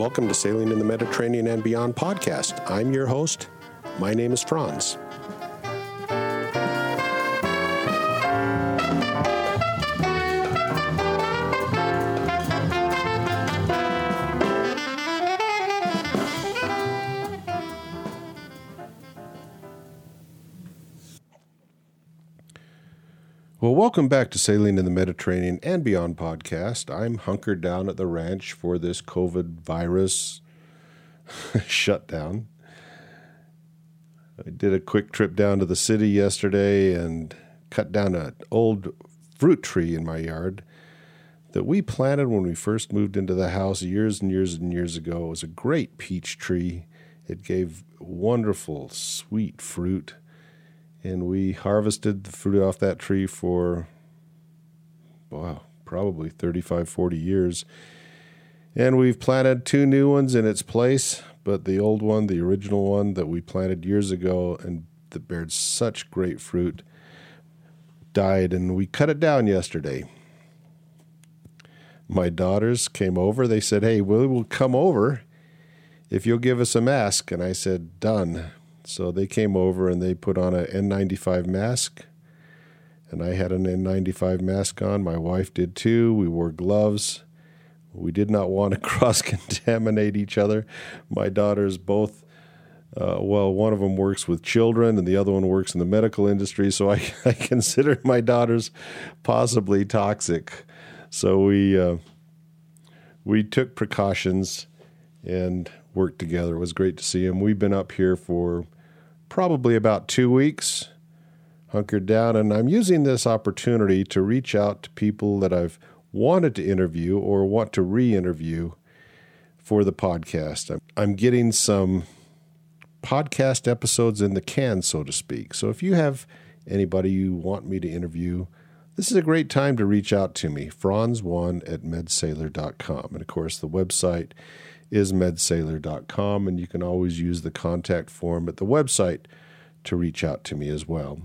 Welcome to Sailing in the Mediterranean and Beyond podcast. I'm your host. My name is Franz. Welcome back to Sailing in the Mediterranean and Beyond podcast. I'm hunkered down at the ranch for this COVID virus shutdown. I did a quick trip down to the city yesterday and cut down an old fruit tree in my yard that we planted when we first moved into the house years and years and years ago. It was a great peach tree. It gave wonderful, sweet fruit and we harvested the fruit off that tree for wow probably 35 40 years. And we've planted two new ones in its place but the old one the original one that we planted years ago and that bared such great fruit died and we cut it down yesterday. My daughters came over. They said hey we will come over if you'll give us a mask. And i said done so they came over and they put on an N95 mask. And I had an N95 mask on. My wife did too. We wore gloves. We did not want to cross contaminate each other. My daughters both, uh, well, one of them works with children and the other one works in the medical industry. So I, I considered my daughters possibly toxic. So we, uh, we took precautions and worked together. It was great to see them. We've been up here for probably about two weeks, hunkered down, and I'm using this opportunity to reach out to people that I've wanted to interview or want to re interview for the podcast. I'm I'm getting some podcast episodes in the can, so to speak. So if you have anybody you want me to interview, this is a great time to reach out to me, franz1 at medsailor.com. And of course, the website is medsailor.com, and you can always use the contact form at the website to reach out to me as well.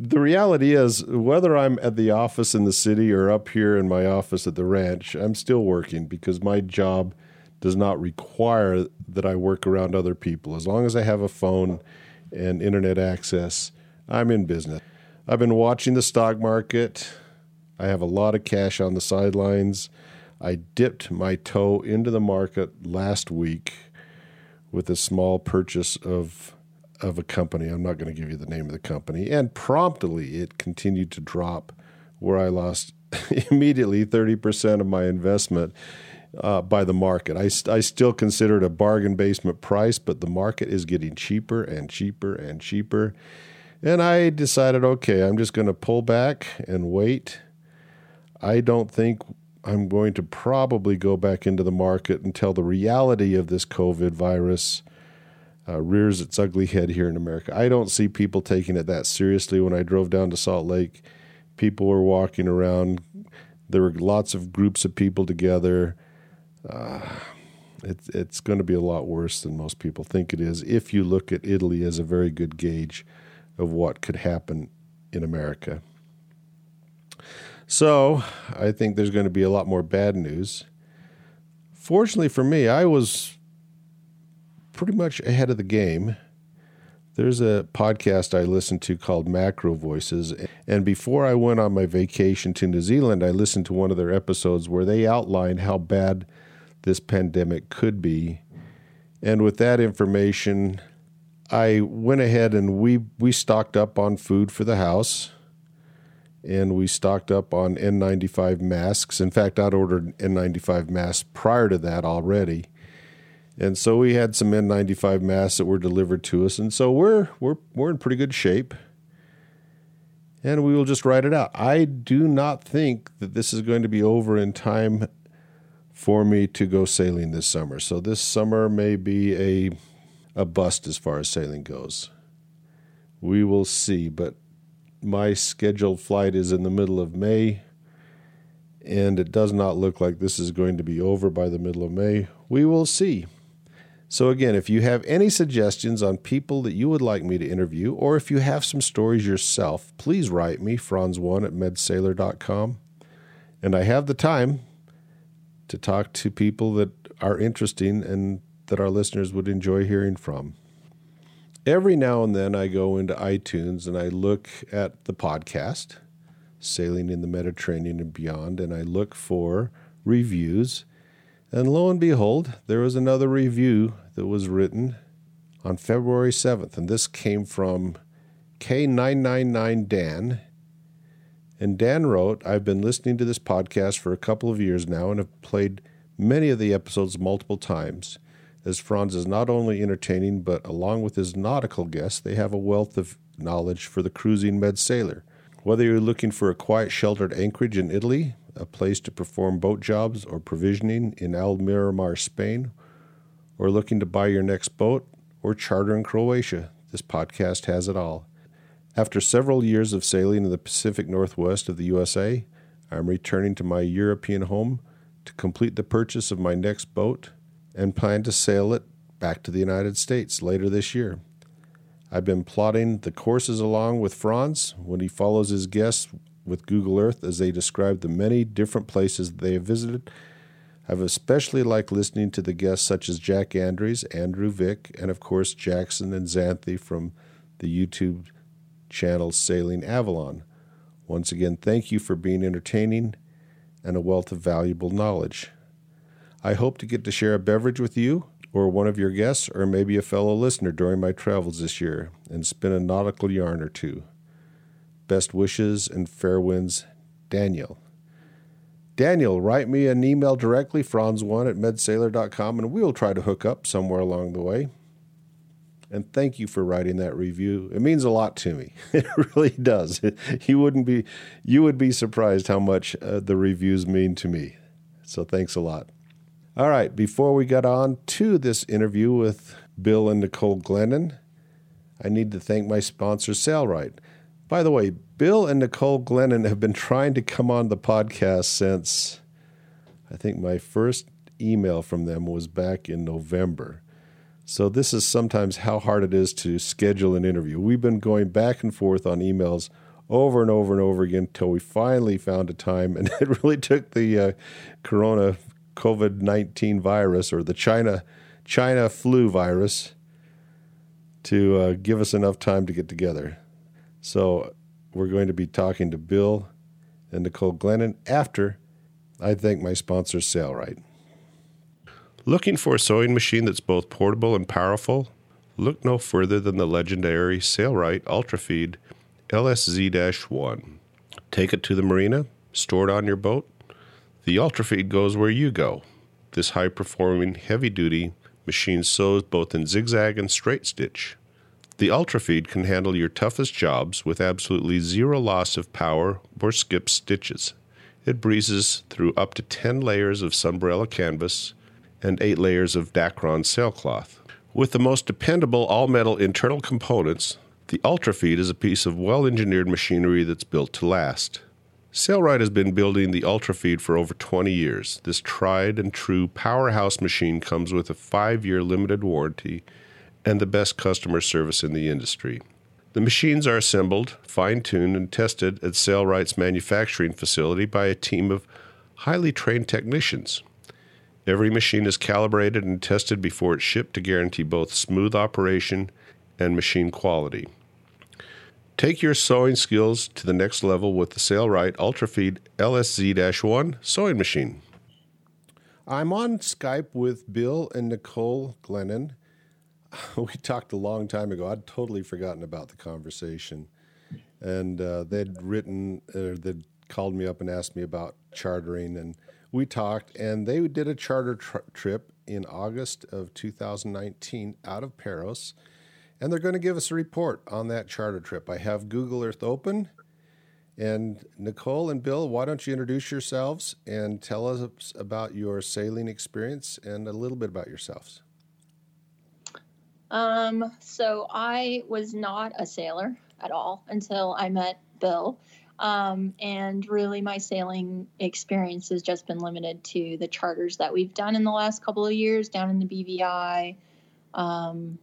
The reality is, whether I'm at the office in the city or up here in my office at the ranch, I'm still working because my job does not require that I work around other people. As long as I have a phone and internet access, I'm in business. I've been watching the stock market. I have a lot of cash on the sidelines. I dipped my toe into the market last week with a small purchase of of a company. I'm not going to give you the name of the company, and promptly it continued to drop, where I lost immediately 30% of my investment uh, by the market. I, I still consider it a bargain basement price, but the market is getting cheaper and cheaper and cheaper. And I decided, okay, I'm just going to pull back and wait. I don't think I'm going to probably go back into the market until the reality of this COVID virus uh, rears its ugly head here in America. I don't see people taking it that seriously. When I drove down to Salt Lake, people were walking around. There were lots of groups of people together. Uh, it's it's going to be a lot worse than most people think it is. If you look at Italy as a very good gauge of what could happen in America. So I think there's going to be a lot more bad news. Fortunately for me, I was pretty much ahead of the game. There's a podcast I listened to called Macro Voices. And before I went on my vacation to New Zealand, I listened to one of their episodes where they outlined how bad this pandemic could be. And with that information, I went ahead and we, we stocked up on food for the house and we stocked up on N95 masks. In fact, I'd ordered N95 masks prior to that already. And so we had some N95 masks that were delivered to us, and so we're we're we're in pretty good shape. And we will just ride it out. I do not think that this is going to be over in time for me to go sailing this summer. So this summer may be a a bust as far as sailing goes. We will see, but my scheduled flight is in the middle of May, and it does not look like this is going to be over by the middle of May. We will see. So, again, if you have any suggestions on people that you would like me to interview, or if you have some stories yourself, please write me, franz1 at medsailor.com. And I have the time to talk to people that are interesting and that our listeners would enjoy hearing from. Every now and then I go into iTunes and I look at the podcast, Sailing in the Mediterranean and Beyond, and I look for reviews. And lo and behold, there was another review that was written on February 7th. And this came from K999Dan. And Dan wrote, I've been listening to this podcast for a couple of years now and have played many of the episodes multiple times as Franz is not only entertaining, but along with his nautical guests, they have a wealth of knowledge for the cruising med sailor. Whether you're looking for a quiet, sheltered anchorage in Italy, a place to perform boat jobs or provisioning in Almerimar, Spain, or looking to buy your next boat or charter in Croatia, this podcast has it all. After several years of sailing in the Pacific Northwest of the USA, I'm returning to my European home to complete the purchase of my next boat and plan to sail it back to the United States later this year. I've been plotting the courses along with Franz when he follows his guests with Google Earth as they describe the many different places they have visited. I've especially liked listening to the guests such as Jack Andrews, Andrew Vick, and of course Jackson and Xanthi from the YouTube channel Sailing Avalon. Once again, thank you for being entertaining and a wealth of valuable knowledge. I hope to get to share a beverage with you or one of your guests or maybe a fellow listener during my travels this year and spin a nautical yarn or two. Best wishes and fair winds, Daniel. Daniel, write me an email directly, franz1 at medsailor.com, and we'll try to hook up somewhere along the way. And thank you for writing that review. It means a lot to me. It really does. You wouldn't be, you would be surprised how much uh, the reviews mean to me. So thanks a lot. All right, before we get on to this interview with Bill and Nicole Glennon, I need to thank my sponsor, Sailrite. By the way, Bill and Nicole Glennon have been trying to come on the podcast since I think my first email from them was back in November. So, this is sometimes how hard it is to schedule an interview. We've been going back and forth on emails over and over and over again until we finally found a time. And it really took the uh, corona COVID 19 virus or the China, China flu virus to uh, give us enough time to get together. So we're going to be talking to Bill and Nicole Glennon after I thank my sponsor, Sailrite. Looking for a sewing machine that's both portable and powerful? Look no further than the legendary Sailrite Ultrafeed LSZ 1. Take it to the marina, store it on your boat, the Ultrafeed goes where you go. This high performing, heavy duty machine sews both in zigzag and straight stitch. The Ultrafeed can handle your toughest jobs with absolutely zero loss of power or skip stitches. It breezes through up to 10 layers of Sunbrella canvas and 8 layers of Dacron sailcloth. With the most dependable all metal internal components, the Ultrafeed is a piece of well engineered machinery that's built to last. Sailrite has been building the Ultrafeed for over 20 years. This tried and true powerhouse machine comes with a five year limited warranty and the best customer service in the industry. The machines are assembled, fine tuned, and tested at Sailrite's manufacturing facility by a team of highly trained technicians. Every machine is calibrated and tested before it's shipped to guarantee both smooth operation and machine quality. Take your sewing skills to the next level with the Sailrite Ultrafeed LSZ 1 sewing machine. I'm on Skype with Bill and Nicole Glennon. We talked a long time ago. I'd totally forgotten about the conversation. And uh, they'd written, uh, they'd called me up and asked me about chartering. And we talked, and they did a charter tr- trip in August of 2019 out of Paros and they're going to give us a report on that charter trip. I have Google Earth open. And Nicole and Bill, why don't you introduce yourselves and tell us about your sailing experience and a little bit about yourselves? Um, so I was not a sailor at all until I met Bill. Um, and really, my sailing experience has just been limited to the charters that we've done in the last couple of years down in the BVI, um,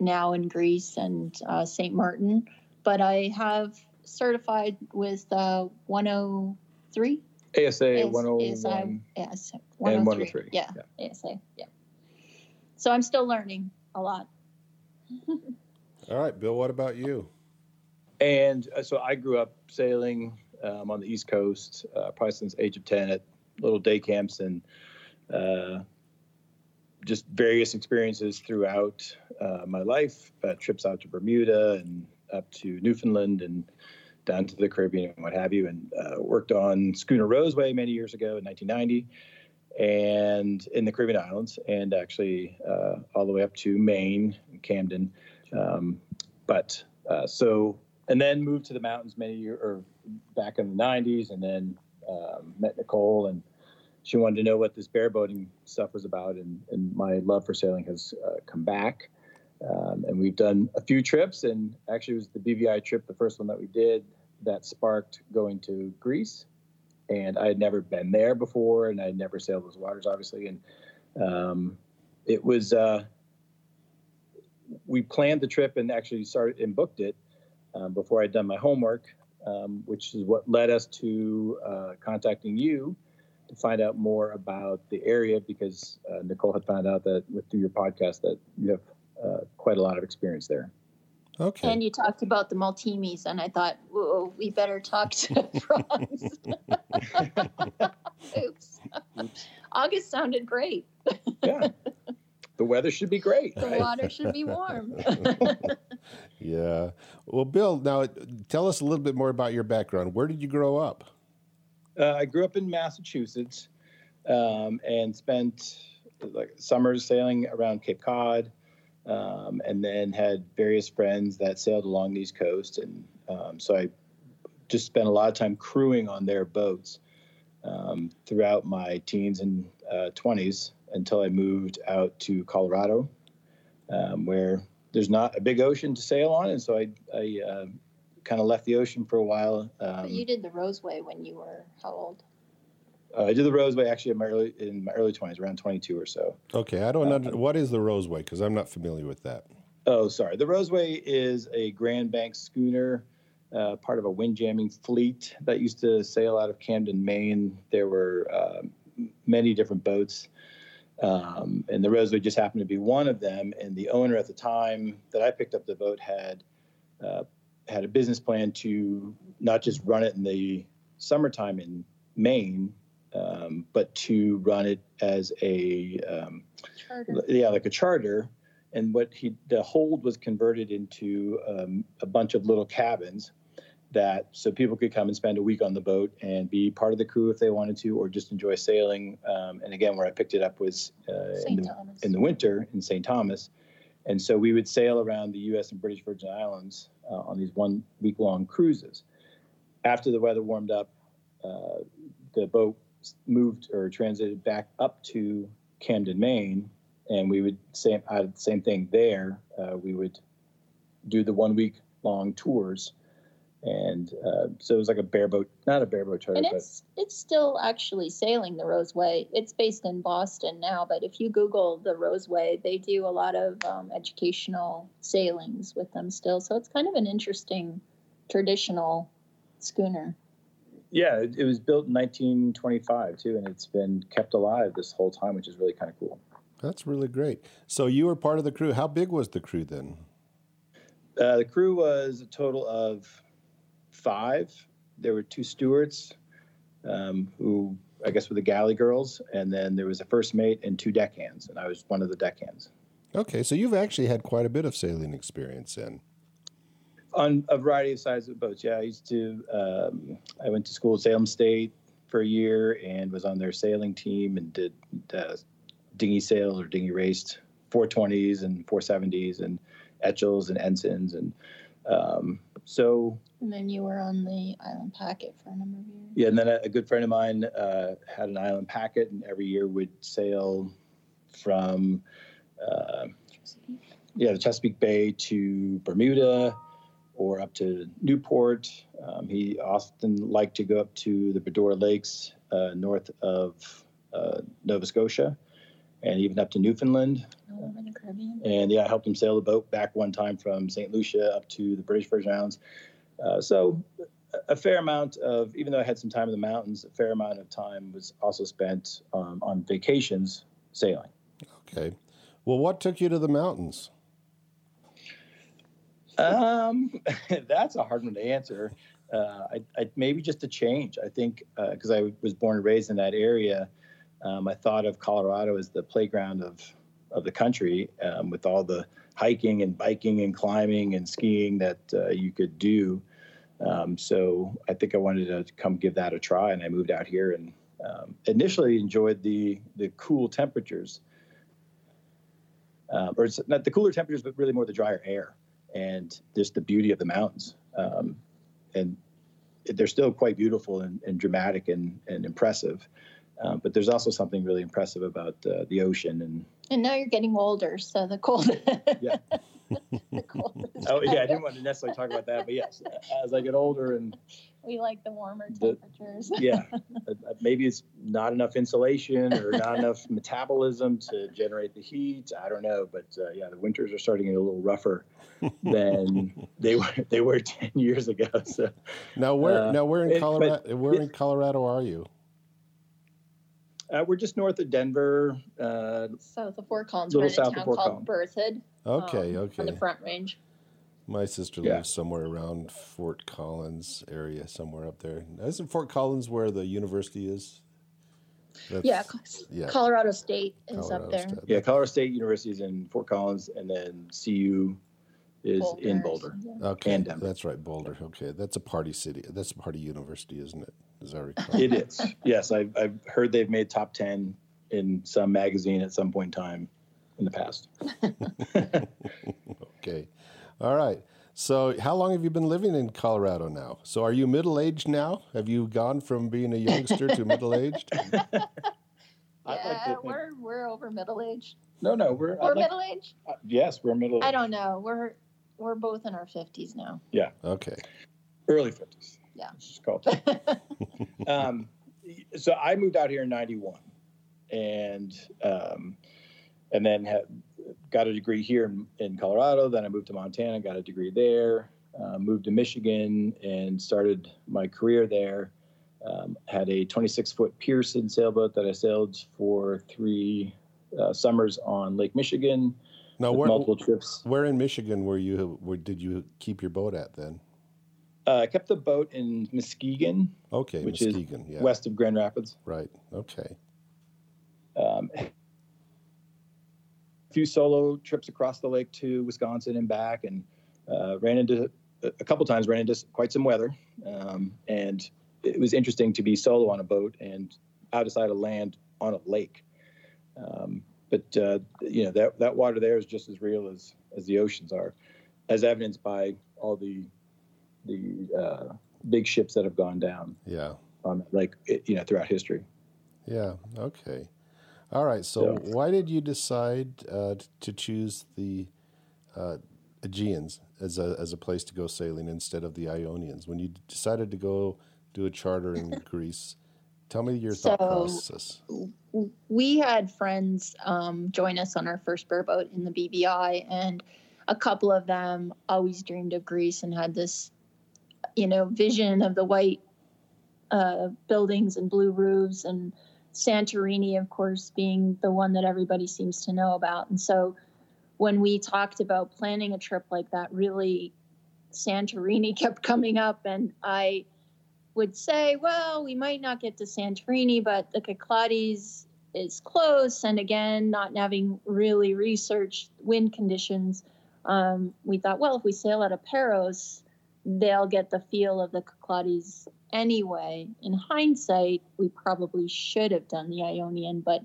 now in Greece and uh, St. Martin, but I have certified with uh, 103 ASA AS- 101 ASI, yes, and 103. 103. Yeah, ASA, yeah. So I'm still learning a lot. All right, Bill. What about you? And uh, so I grew up sailing um, on the East Coast, uh, probably since age of 10 at little day camps and uh, just various experiences throughout uh, my life, uh, trips out to Bermuda and up to Newfoundland and down to the Caribbean and what have you, and uh, worked on Schooner Roseway many years ago in 1990 and in the Caribbean islands and actually uh, all the way up to Maine, and Camden. Um, but uh, so and then moved to the mountains many years or back in the 90s and then um, met nicole and she wanted to know what this bareboating stuff was about and, and my love for sailing has uh, come back. Um, and we've done a few trips and actually it was the bvi trip the first one that we did that sparked going to greece. And i had never been there before and i had never sailed those waters obviously. And um, it was uh, we planned the trip and actually started and booked it um, before I'd done my homework, um, which is what led us to uh, contacting you to find out more about the area because uh, Nicole had found out that with, through your podcast that you have uh, quite a lot of experience there. Okay. And you talked about the Meltemis, and I thought, whoa, we better talk to Franz. Oops. Oops. August sounded great. Yeah. the weather should be great, The right? water should be warm. yeah. Well, Bill, now tell us a little bit more about your background. Where did you grow up? Uh, I grew up in Massachusetts um, and spent like summers sailing around Cape Cod, um, and then had various friends that sailed along the East Coast, and um, so I just spent a lot of time crewing on their boats um, throughout my teens and uh, 20s until I moved out to Colorado, um, where there's not a big ocean to sail on, and so I, I uh, kind of left the ocean for a while. Um, But you did the Roseway when you were how old? Uh, I did the Roseway actually in my early in my early twenties, around twenty two or so. Okay, I don't under, what is the Roseway because I'm not familiar with that. Oh, sorry. The Roseway is a Grand Bank schooner, uh, part of a windjamming fleet that used to sail out of Camden, Maine. There were uh, many different boats, um, and the Roseway just happened to be one of them. And the owner at the time that I picked up the boat had uh, had a business plan to not just run it in the summertime in Maine, um, but to run it as a um, Charter. yeah, like a charter. And what he the hold was converted into um, a bunch of little cabins that so people could come and spend a week on the boat and be part of the crew if they wanted to, or just enjoy sailing. Um, and again, where I picked it up was uh, in, the, in the winter in St. Thomas. And so we would sail around the U.S. and British Virgin Islands uh, on these one week long cruises. After the weather warmed up, uh, the boat moved or transited back up to Camden, Maine, and we would same uh, same thing there. Uh, we would do the one week long tours, and uh, so it was like a bareboat, not a bareboat charter, and but it's it's still actually sailing the Roseway. It's based in Boston now, but if you Google the Roseway, they do a lot of um, educational sailings with them still. So it's kind of an interesting traditional schooner. yeah, it, it was built in 1925 too, and it's been kept alive this whole time, which is really kind of cool. That's really great. So you were part of the crew. How big was the crew then? Uh, the crew was a total of five. There were two stewards, um, who I guess were the galley girls, and then there was a first mate and two deckhands, and I was one of the deckhands Okay, so you've actually had quite a bit of sailing experience then. on a variety of sizes of boats. Yeah, I used to. Um, I went to school at Salem State for a year and was on their sailing team and did uh, dinghy sail or dinghy raced 420s and 470s and etchells and ensigns and um, so And then you were on the Island Packet for a number of years. Yeah, and then a, a good friend of mine uh, had an island packet, and every year would sail from uh, yeah the Chesapeake Bay to Bermuda or up to Newport. Um, he often liked to go up to the Bras d'Or Lakes uh, north of uh, Nova Scotia, and even up to Newfoundland. All over. And yeah, I helped him sail the boat back one time from St. Lucia up to the British Virgin Islands. Uh, so a fair amount of, even though I had some time in the mountains, a fair amount of time was also spent um, on vacations sailing. Okay. Well, what took you to the mountains? Um, that's a hard one to answer. Uh, I, I, maybe just a change. I think because uh, I was born and raised in that area, um, I thought of Colorado as the playground of of the country um, with all the hiking and biking and climbing and skiing that uh, you could do. Um, so I think I wanted to come give that a try, and I moved out here and um, initially enjoyed the the cool temperatures, uh, or it's not the cooler temperatures, but really more the drier air and just the beauty of the mountains. Um, and they're still quite beautiful and, and dramatic and, and impressive. Uh, but there's also something really impressive about uh, the ocean and. And now you're getting older, so the cold. yeah. the cold oh yeah, I didn't want to necessarily talk about that, but yes, as I get older and. We like the warmer temperatures. The, yeah, uh, uh, maybe it's not enough insulation or not enough metabolism to generate the heat. I don't know, but uh, yeah, the winters are starting to get a little rougher than they were they were ten years ago. So now where uh, now where in Colorado but, where in Colorado are you? Uh, we're just north of Denver. Uh, south of Fort Collins. Little south of Fort called Collins. Berthoud. Okay, um, okay. On the Front Range. My sister yeah. lives somewhere around Fort Collins area, somewhere up there. Isn't Fort Collins where the university is? yeah, yeah, Colorado State is Colorado up there. State. Yeah, Colorado State University is in Fort Collins, and then CU is Boulder. in Boulder. Okay, and Denver. that's right, Boulder. Okay, that's a party city. That's a party university, isn't it? Is that recall? It is. Yes, I've, I've heard they've made top ten in some magazine at some point in time in the past. okay, all right. So, how long have you been living in Colorado now? So, are you middle aged now? Have you gone from being a youngster to middle aged? yeah, like we're we're over middle aged. No, no, we're we're like, middle aged. Uh, yes, we're middle. I don't know. We're we're both in our fifties now. Yeah. Okay. Early fifties. Yeah. It's called. um, so I moved out here in '91, and um, and then had, got a degree here in, in Colorado. Then I moved to Montana, got a degree there. Uh, moved to Michigan and started my career there. Um, had a 26 foot Pearson sailboat that I sailed for three uh, summers on Lake Michigan. Now, where, multiple trips. Where in Michigan were you? Where did you keep your boat at then? Uh, I kept the boat in Muskegon. Okay, which Muskegon, is yeah. west of Grand Rapids. Right. Okay. Um, a few solo trips across the lake to Wisconsin and back, and uh, ran into a couple times. Ran into quite some weather, um, and it was interesting to be solo on a boat and out of sight of land on a lake. Um, but uh, you know that that water there is just as real as as the oceans are, as evidenced by all the the uh, big ships that have gone down. Yeah. On like you know throughout history. Yeah. Okay. All right. So, so why did you decide uh, to choose the uh, Aegeans as a as a place to go sailing instead of the Ionians when you decided to go do a charter in Greece? Tell me your thought so, process. We had friends um, join us on our first boat in the BVI, and a couple of them always dreamed of Greece and had this, you know, vision of the white uh, buildings and blue roofs, and Santorini, of course, being the one that everybody seems to know about. And so, when we talked about planning a trip like that, really, Santorini kept coming up, and I would say, well, we might not get to Santorini, but the Cyclades is close. And again, not having really researched wind conditions, um, we thought, well, if we sail out of Paros, they'll get the feel of the Cyclades anyway. In hindsight, we probably should have done the Ionian, but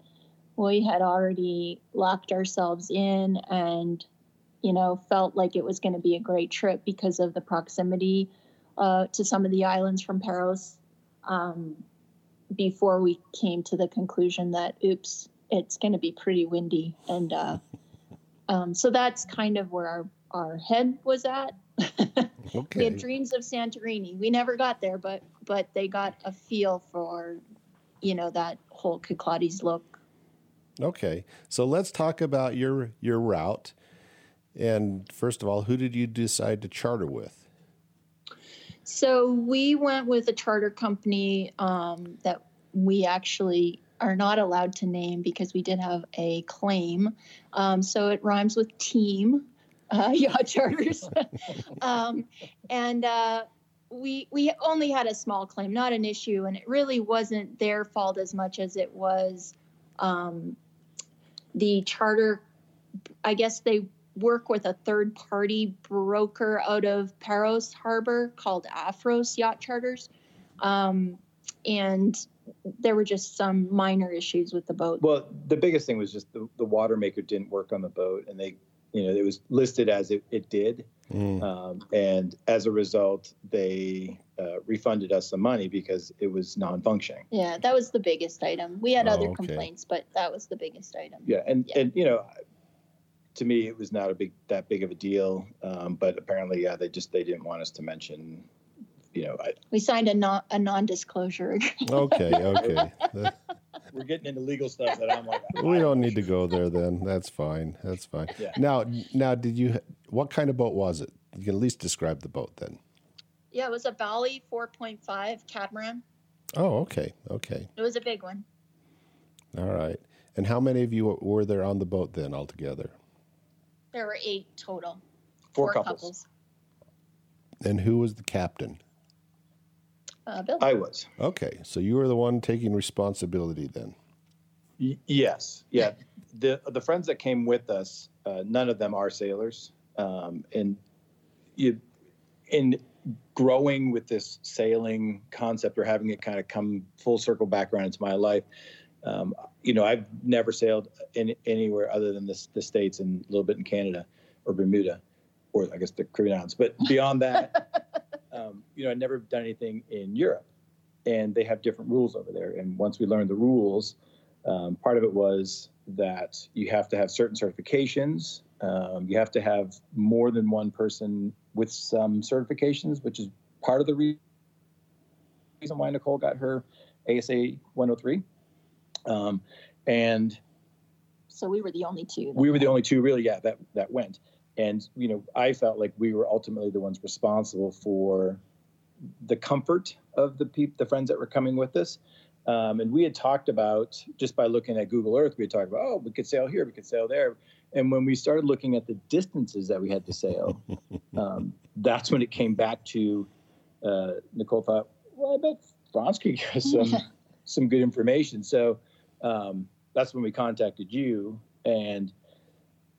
we had already locked ourselves in and, you know, felt like it was going to be a great trip because of the proximity uh, to some of the islands from Paros um, before we came to the conclusion that, oops, it's going to be pretty windy. And uh, um, so that's kind of where our, our head was at. okay. We had dreams of Santorini. We never got there, but but they got a feel for, you know, that whole Cyclades look. Okay, so let's talk about your your route. And first of all, who did you decide to charter with? So we went with a charter company um, that we actually are not allowed to name because we did have a claim. Um, so it rhymes with team uh, yacht charters, um, and uh, we we only had a small claim, not an issue, and it really wasn't their fault as much as it was um, the charter. I guess they work with a third party broker out of Paros Harbor called Afros Yacht Charters. Um, and there were just some minor issues with the boat. Well, the biggest thing was just the, the water maker didn't work on the boat, and they, you know, it was listed as it, it did. Mm. Um, and as a result, they uh, refunded us some money because it was non-functioning. Yeah, that was the biggest item. We had oh, other okay. complaints, but that was the biggest item. Yeah, and yeah. and you know, to me, it was not a big that big of a deal. Um, but apparently, yeah, they just they didn't want us to mention. You know, I, we signed a non a non disclosure. okay, okay. We're getting into legal stuff that I'm like. We don't need to go there. Then that's fine. That's fine. Yeah. Now, now, did you? What kind of boat was it? You can at least describe the boat then. Yeah, it was a Bali 4.5 catamaran. Oh, okay, okay. It was a big one. All right. And how many of you were there on the boat then altogether? There were eight total. Four, Four couples. couples. And who was the captain? Uh, Bill. I was. Okay, so you were the one taking responsibility then. Y- yes, yeah. the the friends that came with us, uh, none of them are sailors, um, and you in growing with this sailing concept or having it kind of come full circle back around into my life. Um, you know, I've never sailed in, anywhere other than the, the states and a little bit in Canada or Bermuda, or I guess the Caribbean Islands. But beyond that, um, you know, I've never done anything in Europe, and they have different rules over there. And once we learned the rules, um, part of it was that you have to have certain certifications. Um, you have to have more than one person with some certifications, which is part of the reason why Nicole got her ASA 103. Um, and so we were the only two. We were the only two, really, yeah, that that went. And you know, I felt like we were ultimately the ones responsible for the comfort of the people, the friends that were coming with us. Um, and we had talked about just by looking at Google Earth, we had talked about, oh, we could sail here, we could sail there. And when we started looking at the distances that we had to sail, um, that's when it came back to uh, Nicole thought, well, I bet Franz could give us some some good information. So um, that's when we contacted you. And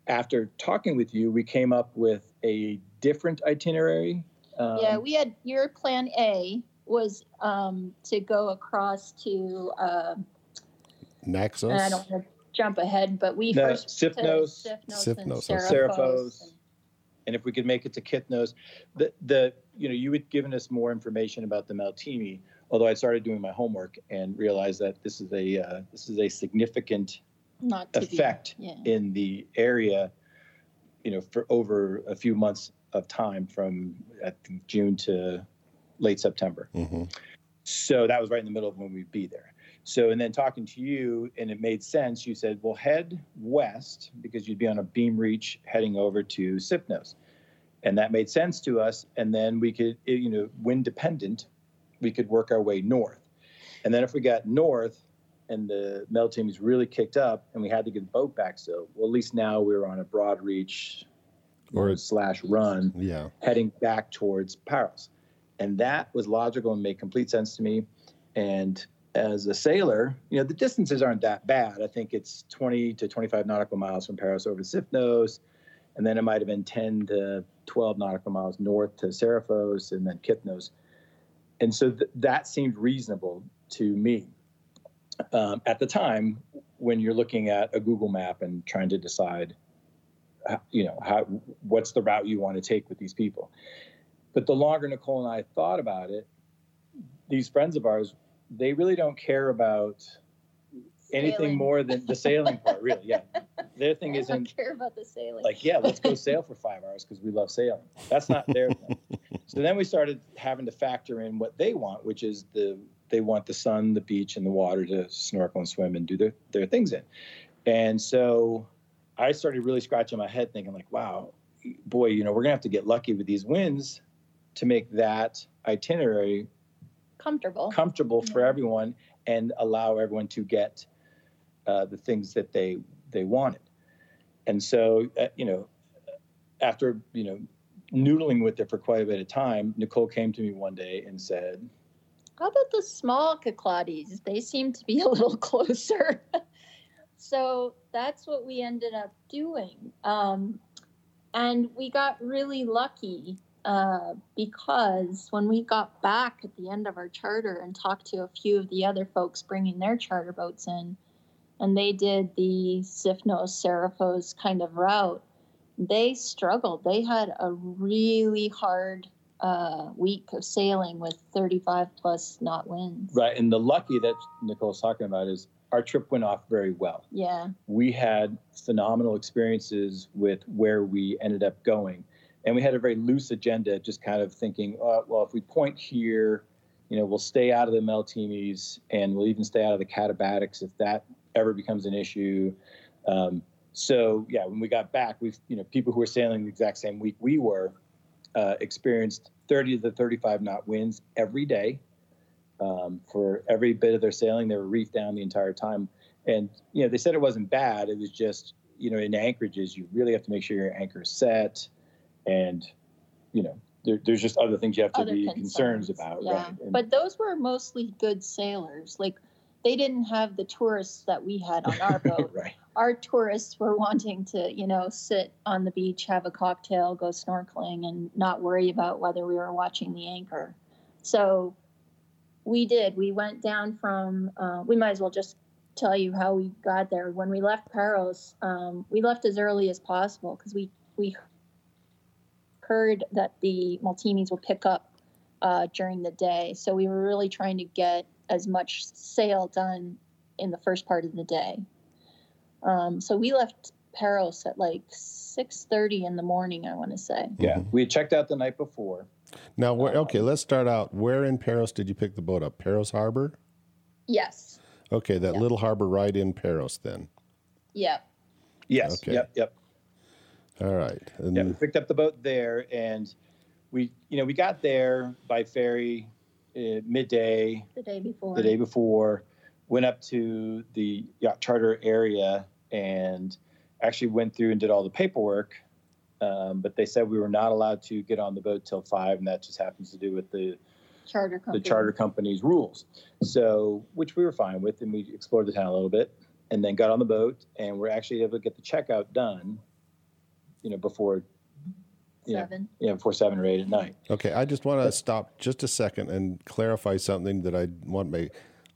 after talking with you, we came up with a different itinerary. Um, yeah, we had your plan A was um, to go across to uh, Naxos. I don't want to jump ahead, but we no, first Sifnos, Sifnos, and Serifos. And, and if we could make it to Kythnos, the the you know you had given us more information about the Meltemi, although I started doing my homework and realized that this is a uh, this is a significant Not effect yeah. in the area, you know, for over a few months of time from June to late September. Mm-hmm. So that was right in the middle of when we'd be there. So, and then talking to you, and it made sense. You said, "Well, head west because you'd be on a beam reach heading over to Sifnos," and that made sense to us. And then we could, you know, wind dependent, we could work our way north. And then if we got north and the Meltemi's really kicked up and we had to get the boat back, so well, at least now we are on a broad reach or know, slash run, yeah, heading back towards Paros. And that was logical and made complete sense to me. And as a sailor, you know, the distances aren't that bad. I think it's 20 to 25 nautical miles from Paros over to Sifnos. And then it might have been 10 to 12 nautical miles north to Serifos and then Kythnos and so th- that seemed reasonable to me um, at the time when you're looking at a Google map and trying to decide, you know, how what's the route you want to take with these people. But the longer Nicole and I thought about it, these friends of ours, they really don't care about anything sailing. more than the sailing part. Really, yeah. Their thing I isn't care about the sailing. Like, yeah, let's go sail for five hours because we love sailing. That's not their thing. So then we started having to factor in what they want, which is the they want the sun, the beach, and the water to snorkel and swim and do their, their things in. And so I started really scratching my head thinking like, wow, boy, you know, we're gonna have to get lucky with these winds to make that itinerary Comfortable. comfortable for everyone and allow everyone to get uh, the things that they they wanted. And so, uh, you know, after you know noodling with it for quite a bit of time, Nicole came to me one day and said, How about the small Kyklades? They seem to be a little closer. so that's what we ended up doing. Um, and we got really lucky uh, because when we got back at the end of our charter and talked to a few of the other folks bringing their charter boats in, and they did the Sifnos Serifos kind of route, they struggled. They had a really hard uh, week of sailing with 35 plus knot winds. right. And the lucky that Nicole's talking about is our trip went off very well. Yeah. we had phenomenal experiences with where we ended up going. And we had a very loose agenda, just kind of thinking, uh, well, if we point here, you know, we'll stay out of the Meltemis and we'll even stay out of the Katabatics if that ever becomes an issue. Um, so, yeah, when we got back, we've, you know, people who were sailing the exact same week we were uh, experienced 30 to 35 knot winds every day. Um, for every bit of their sailing, they were reefed down the entire time and you know they said it wasn't bad it was just you know in anchorages you really have to make sure your anchor is set and you know there, there's just other things you have to Other be concerns. concerns about Yeah. right And- But those were mostly good sailors. Like they didn't have the tourists that we had on our boat. right Our tourists were wanting to, you know, sit on the beach, have a cocktail, go snorkeling, and not worry about whether we were watching the anchor. So we did. We went down from, uh, we might as well just tell you how we got there. When we left Paros, um, we left as early as possible because we, we heard that the Meltemis would pick up uh, during the day. So we were really trying to get as much sail done in the first part of the day. Um, so we left Paros at like 6:30 in the morning, I want to say. yeah Mhm. we had checked out the night before Now, where, okay, let's start out. Where in Paros did you pick the boat up? Paros Harbor? Yes. Okay, that Yeah. little harbor right in Paros then. Yep. yes Okay. yep yep All right. And yeah we picked up the boat there and we you know we got there by ferry midday The day before. the day before, went up to the yacht charter area and actually went through and did all the paperwork. Um, but they said we were not allowed to get on the boat till five, and that just happens to do with the, charter company. the charter company's rules. So, which we were fine with, and we explored the town a little bit, and then got on the boat, and we're actually able to get the checkout done, you know, before. Seven. yeah before seven or eight at night. Okay, I just want to stop just a second and clarify something that I want my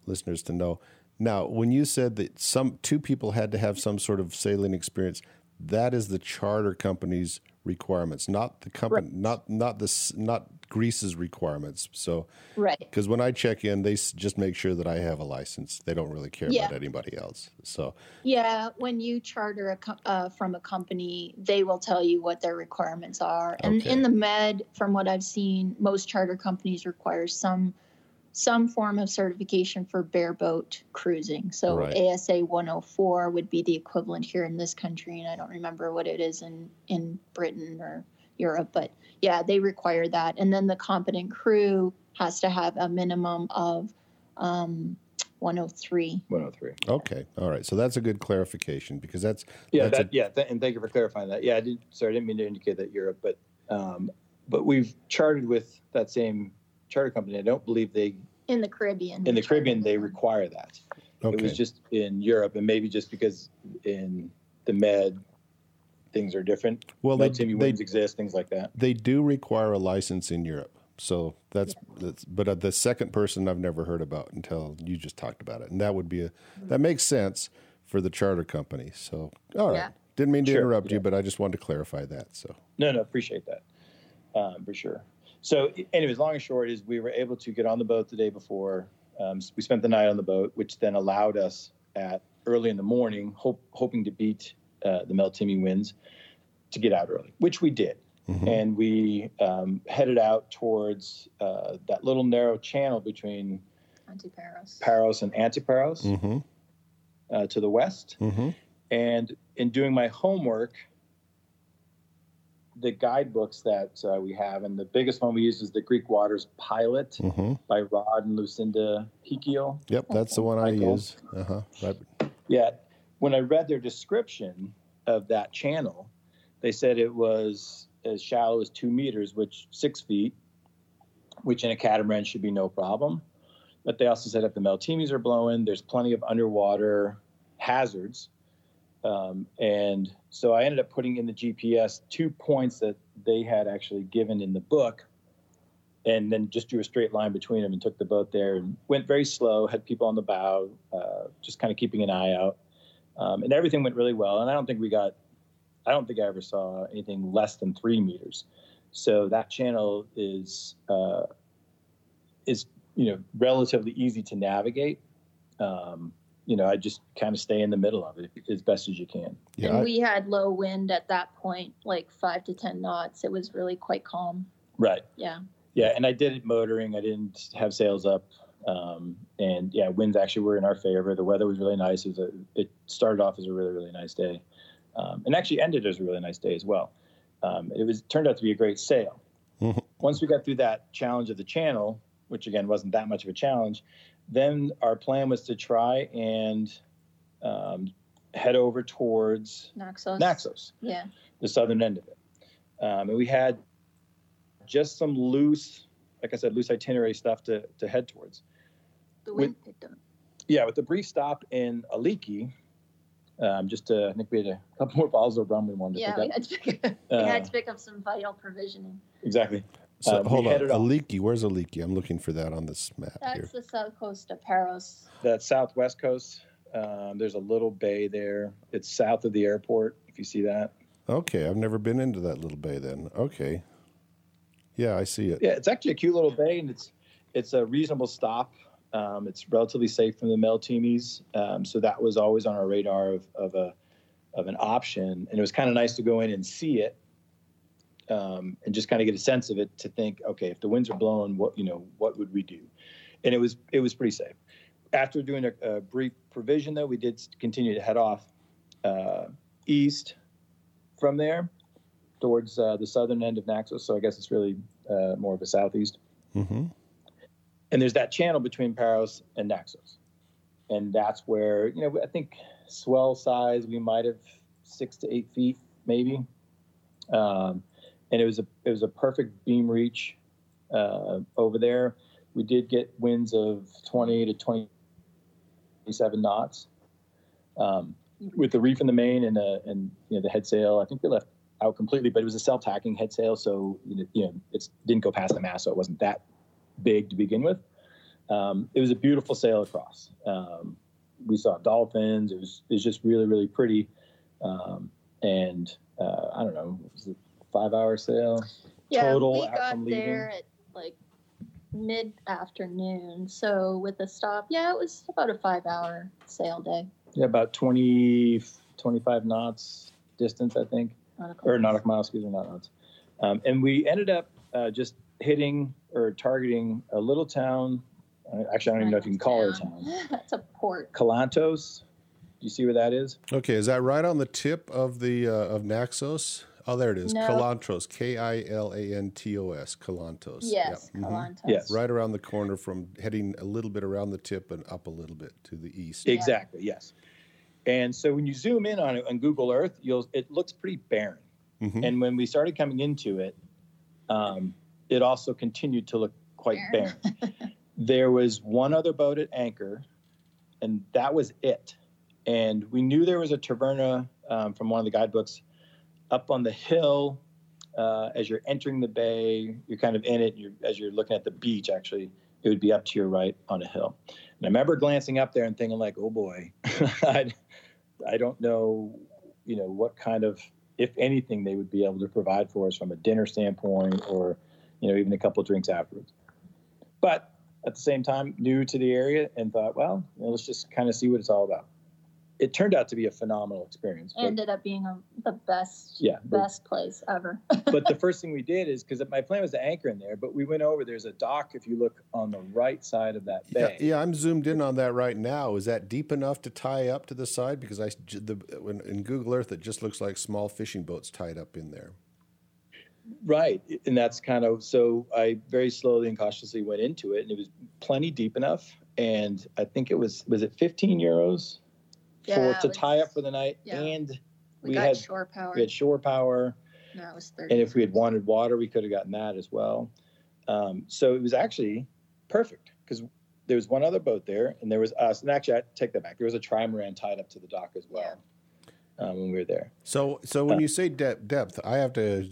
listeners to know. Now, when you said that some two people had to have some sort of sailing experience, that is the charter company's requirements, not the company, Right. not not this, not Greece's requirements. So, Right. because when I check in, they just make sure that I have a license. They don't really care Yeah. about anybody else. So, Yeah, when you charter a co- uh, from a company, they will tell you what their requirements are. And Okay. in the Med, from what I've seen, most charter companies require some some form of certification for bareboat cruising. So Right. ASA 104 would be the equivalent here in this country, and I don't remember what it is in in Britain or Europe, but yeah, they require that. And then the competent crew has to have a minimum of um, 103. 103. okay, all right. So that's a good clarification because that's Yeah, That's that, yeah, th- and thank you for clarifying that. Yeah, I did. Sorry, I didn't mean to indicate that Europe, but um, but we've chartered with that same charter company. I don't believe they In the Caribbean. in the Caribbean they them. require that. It was just in Europe, and maybe just because in the Med things are different. well, Well, they, Timmy they exist, things like that. They do require a license in Europe. So that's, that's but uh, the second person I've never heard about until you just talked about it, and that would be a that makes sense for the charter company. So all right, Yeah. didn't mean to Sure, interrupt yeah. you, but I just wanted to clarify that. So No, no, appreciate that um, for sure. So, anyways, long and short is we were able to get on the boat the day before. Um, we spent the night on the boat, which then allowed us at early in the morning, hope, hoping to beat uh, the Meltemi winds, to get out early, which we did. mhm. And we um, headed out towards uh, that little narrow channel between Antiparos. Paros and Antiparos Mhm. uh, to the west. Mhm. And in doing my homework, the guidebooks that uh, we have, and the biggest one we use is the Greek Waters Pilot hmm by Rod and Lucinda Heikell. Yep, that's the one I use. Uh huh. Right. Yeah, when I read their description of that channel, they said it was as shallow as two meters, which six feet, which in a catamaran should be no problem. But they also said if the Meltemis are blowing, there's plenty of underwater hazards. Um, and so I ended up putting in the GPS two points that they had actually given in the book, and then just drew a straight line between them and took the boat there and went very slow. Had people on the bow, uh, just kind of keeping an eye out, um, and everything went really well. And I don't think we got, I don't think I ever saw anything less than three meters. So that channel is uh, is you know relatively easy to navigate. Um, you know, I just kind of stay in the middle of it as best as you can. Yeah. and we had low wind at that point, like five to 10 knots. It was really quite calm. Right. Yeah. Yeah, and I did it motoring. I didn't have sails up, um, and yeah, winds actually were in our favor. The weather was really nice. It, was a, it started off as a really really nice day, um, and actually ended as a really nice day as well. Um, it was turned out to be a great sail. Mhm. Once we got through that challenge of the channel, which again wasn't that much of a challenge, then our plan was to try and um, head over towards Naxos. Naxos Yeah. the southern end of it. Um, and we had just some loose, like I said, loose itinerary stuff to, to head towards. The With- picked up. Yeah, with the brief stop in Aliki, um, just to, I think we had a couple more bottles of rum we wanted to Yeah, pick we up. Yeah, to pick up, we Uh, had to pick up some vital provisioning. exactly. So Um, hold on, headed. Aliki. Where's Aliki? I'm looking for that on this map That's here. the south coast of Paros. That southwest coast, um, there's a little bay there. It's south of the airport, if you see that. Okay, I've never been into that little bay. Then okay. Yeah, I see it. Yeah, it's actually a cute little bay, and it's it's a reasonable stop. Um, it's relatively safe from the Meltemis, um, so that was always on our radar of, of a of an option, and it was kind of nice to go in and see it, um, and just kind of get a sense of it to think, okay, if the winds are blowing, what you know, what would we do? And it was it was pretty safe. After doing a, a brief provision, though, we did continue to head off uh, east from there towards uh, the southern end of Naxos. So I guess it's really uh, more of a southeast. hmm And there's that channel between Paros and Naxos, and that's where you know I think swell size we might have six to eight feet maybe, um, and it was a it was a perfect beam reach uh, over there. We did get winds of 20 to 27 knots. Um, with the reef in the main and uh, and you know the head sail, I think we left out completely, but it was a self tacking head sail, so you know, you know it didn't go past the mast, so it wasn't that big to begin with. Um, it was a beautiful sail across. Um, we saw dolphins. It was it was just really really pretty, um, and uh, I don't know, it was a five hour sail. Yeah, Total we got there at like mid afternoon. So with a stop, yeah, it was about a five hour sail day. Yeah, about 20, 25 knots distance, I think. Nautical or nautical miles, excuse me, not knots. Um, and we ended up uh, just hitting or targeting a little town. uh, Actually, I don't even know if you can call it a town. That's a port. Kalantos. Do you see where that is? Okay, is that right on the tip of the uh, of Naxos? Oh, there it is. No. Kalantros. K I L A N T O S. Kalantos. Yes, Yeah, mhm. Kalantos. Yes. Right around the corner from heading a little bit around the tip and up a little bit to the east. Yeah. Exactly. Yes. And so when you zoom in on it on Google Earth, you'll it looks pretty barren. Mhm. And when we started coming into it, um, it also continued to look quite barren. there was one other boat at anchor, and that was it. And we knew there was a taverna um, from one of the guidebooks up on the hill. Uh, as you're entering the bay, you're kind of in it. You're, as you're looking at the beach, actually, it would be up to your right on a hill. And I remember glancing up there and thinking, like, "Oh boy, I, I don't know, you know, what kind of, if anything, they would be able to provide for us from a dinner standpoint, or, you know, even a couple of drinks afterwards." But at the same time, new to the area, and thought, well, you know, let's just kind of see what it's all about. It turned out to be a phenomenal experience. But, Ended up being a, the best, Yeah, but- best place ever. but the first thing we did is because my plan was to anchor in there, but we went over. There's a dock if you look on the right side of that Yeah, bay. yeah, I'm zoomed in on that right now. Is that deep enough to tie up to the side? Because I, the, when, in Google Earth, it just looks like small fishing boats tied up in there. Right, and that's kind of so. I very slowly and cautiously went into it, and it was plenty deep enough. And I think it was was it 15 euros Yeah, for it to was- tie up for the night, yeah. and We, we got had- shore power. we had shore power. No, it was 30. And if we had wanted water, we could have gotten that as well. Um, so it was actually perfect because there was one other boat there, and there was us. And actually, I take that back. There was a trimaran tied up to the dock as well um, when we were there. So, so when Uh, you say de- depth, I have to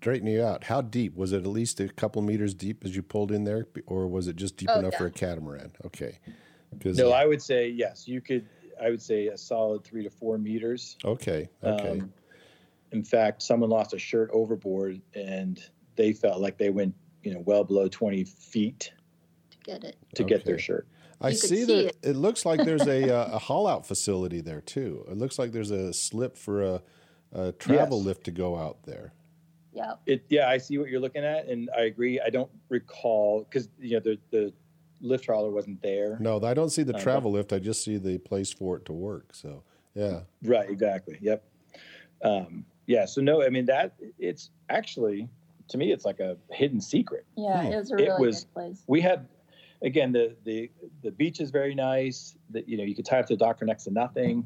straighten you out. How deep was it? At least a couple meters deep as you pulled in there, or was it just deep Oh, enough for a catamaran? Okay, because No, I would say yes. You could. I would say a solid three to four meters. okay, okay, Um, in fact, someone lost a shirt overboard, and they felt like they went, you know, well below 20 feet to get it. to get their shirt. I you could see see that it. it. looks like there's a uh, a haul out facility there too. It looks like there's a slip for a, a travel Yes. lift to go out there. Yeah. It, yeah, I see what you're looking at, and I agree. I don't recall because you know the the lift trawler wasn't there. No, I don't see the Uh, travel lift. I just see the place for it to work. So yeah, Right, exactly. Yep. Um, yeah. So no, I mean that it's actually to me it's like a hidden secret. Yeah, Hmm. it was a It really was- good place. We had again the the the beach is very nice. That you know you could tie up to the dock for next to nothing,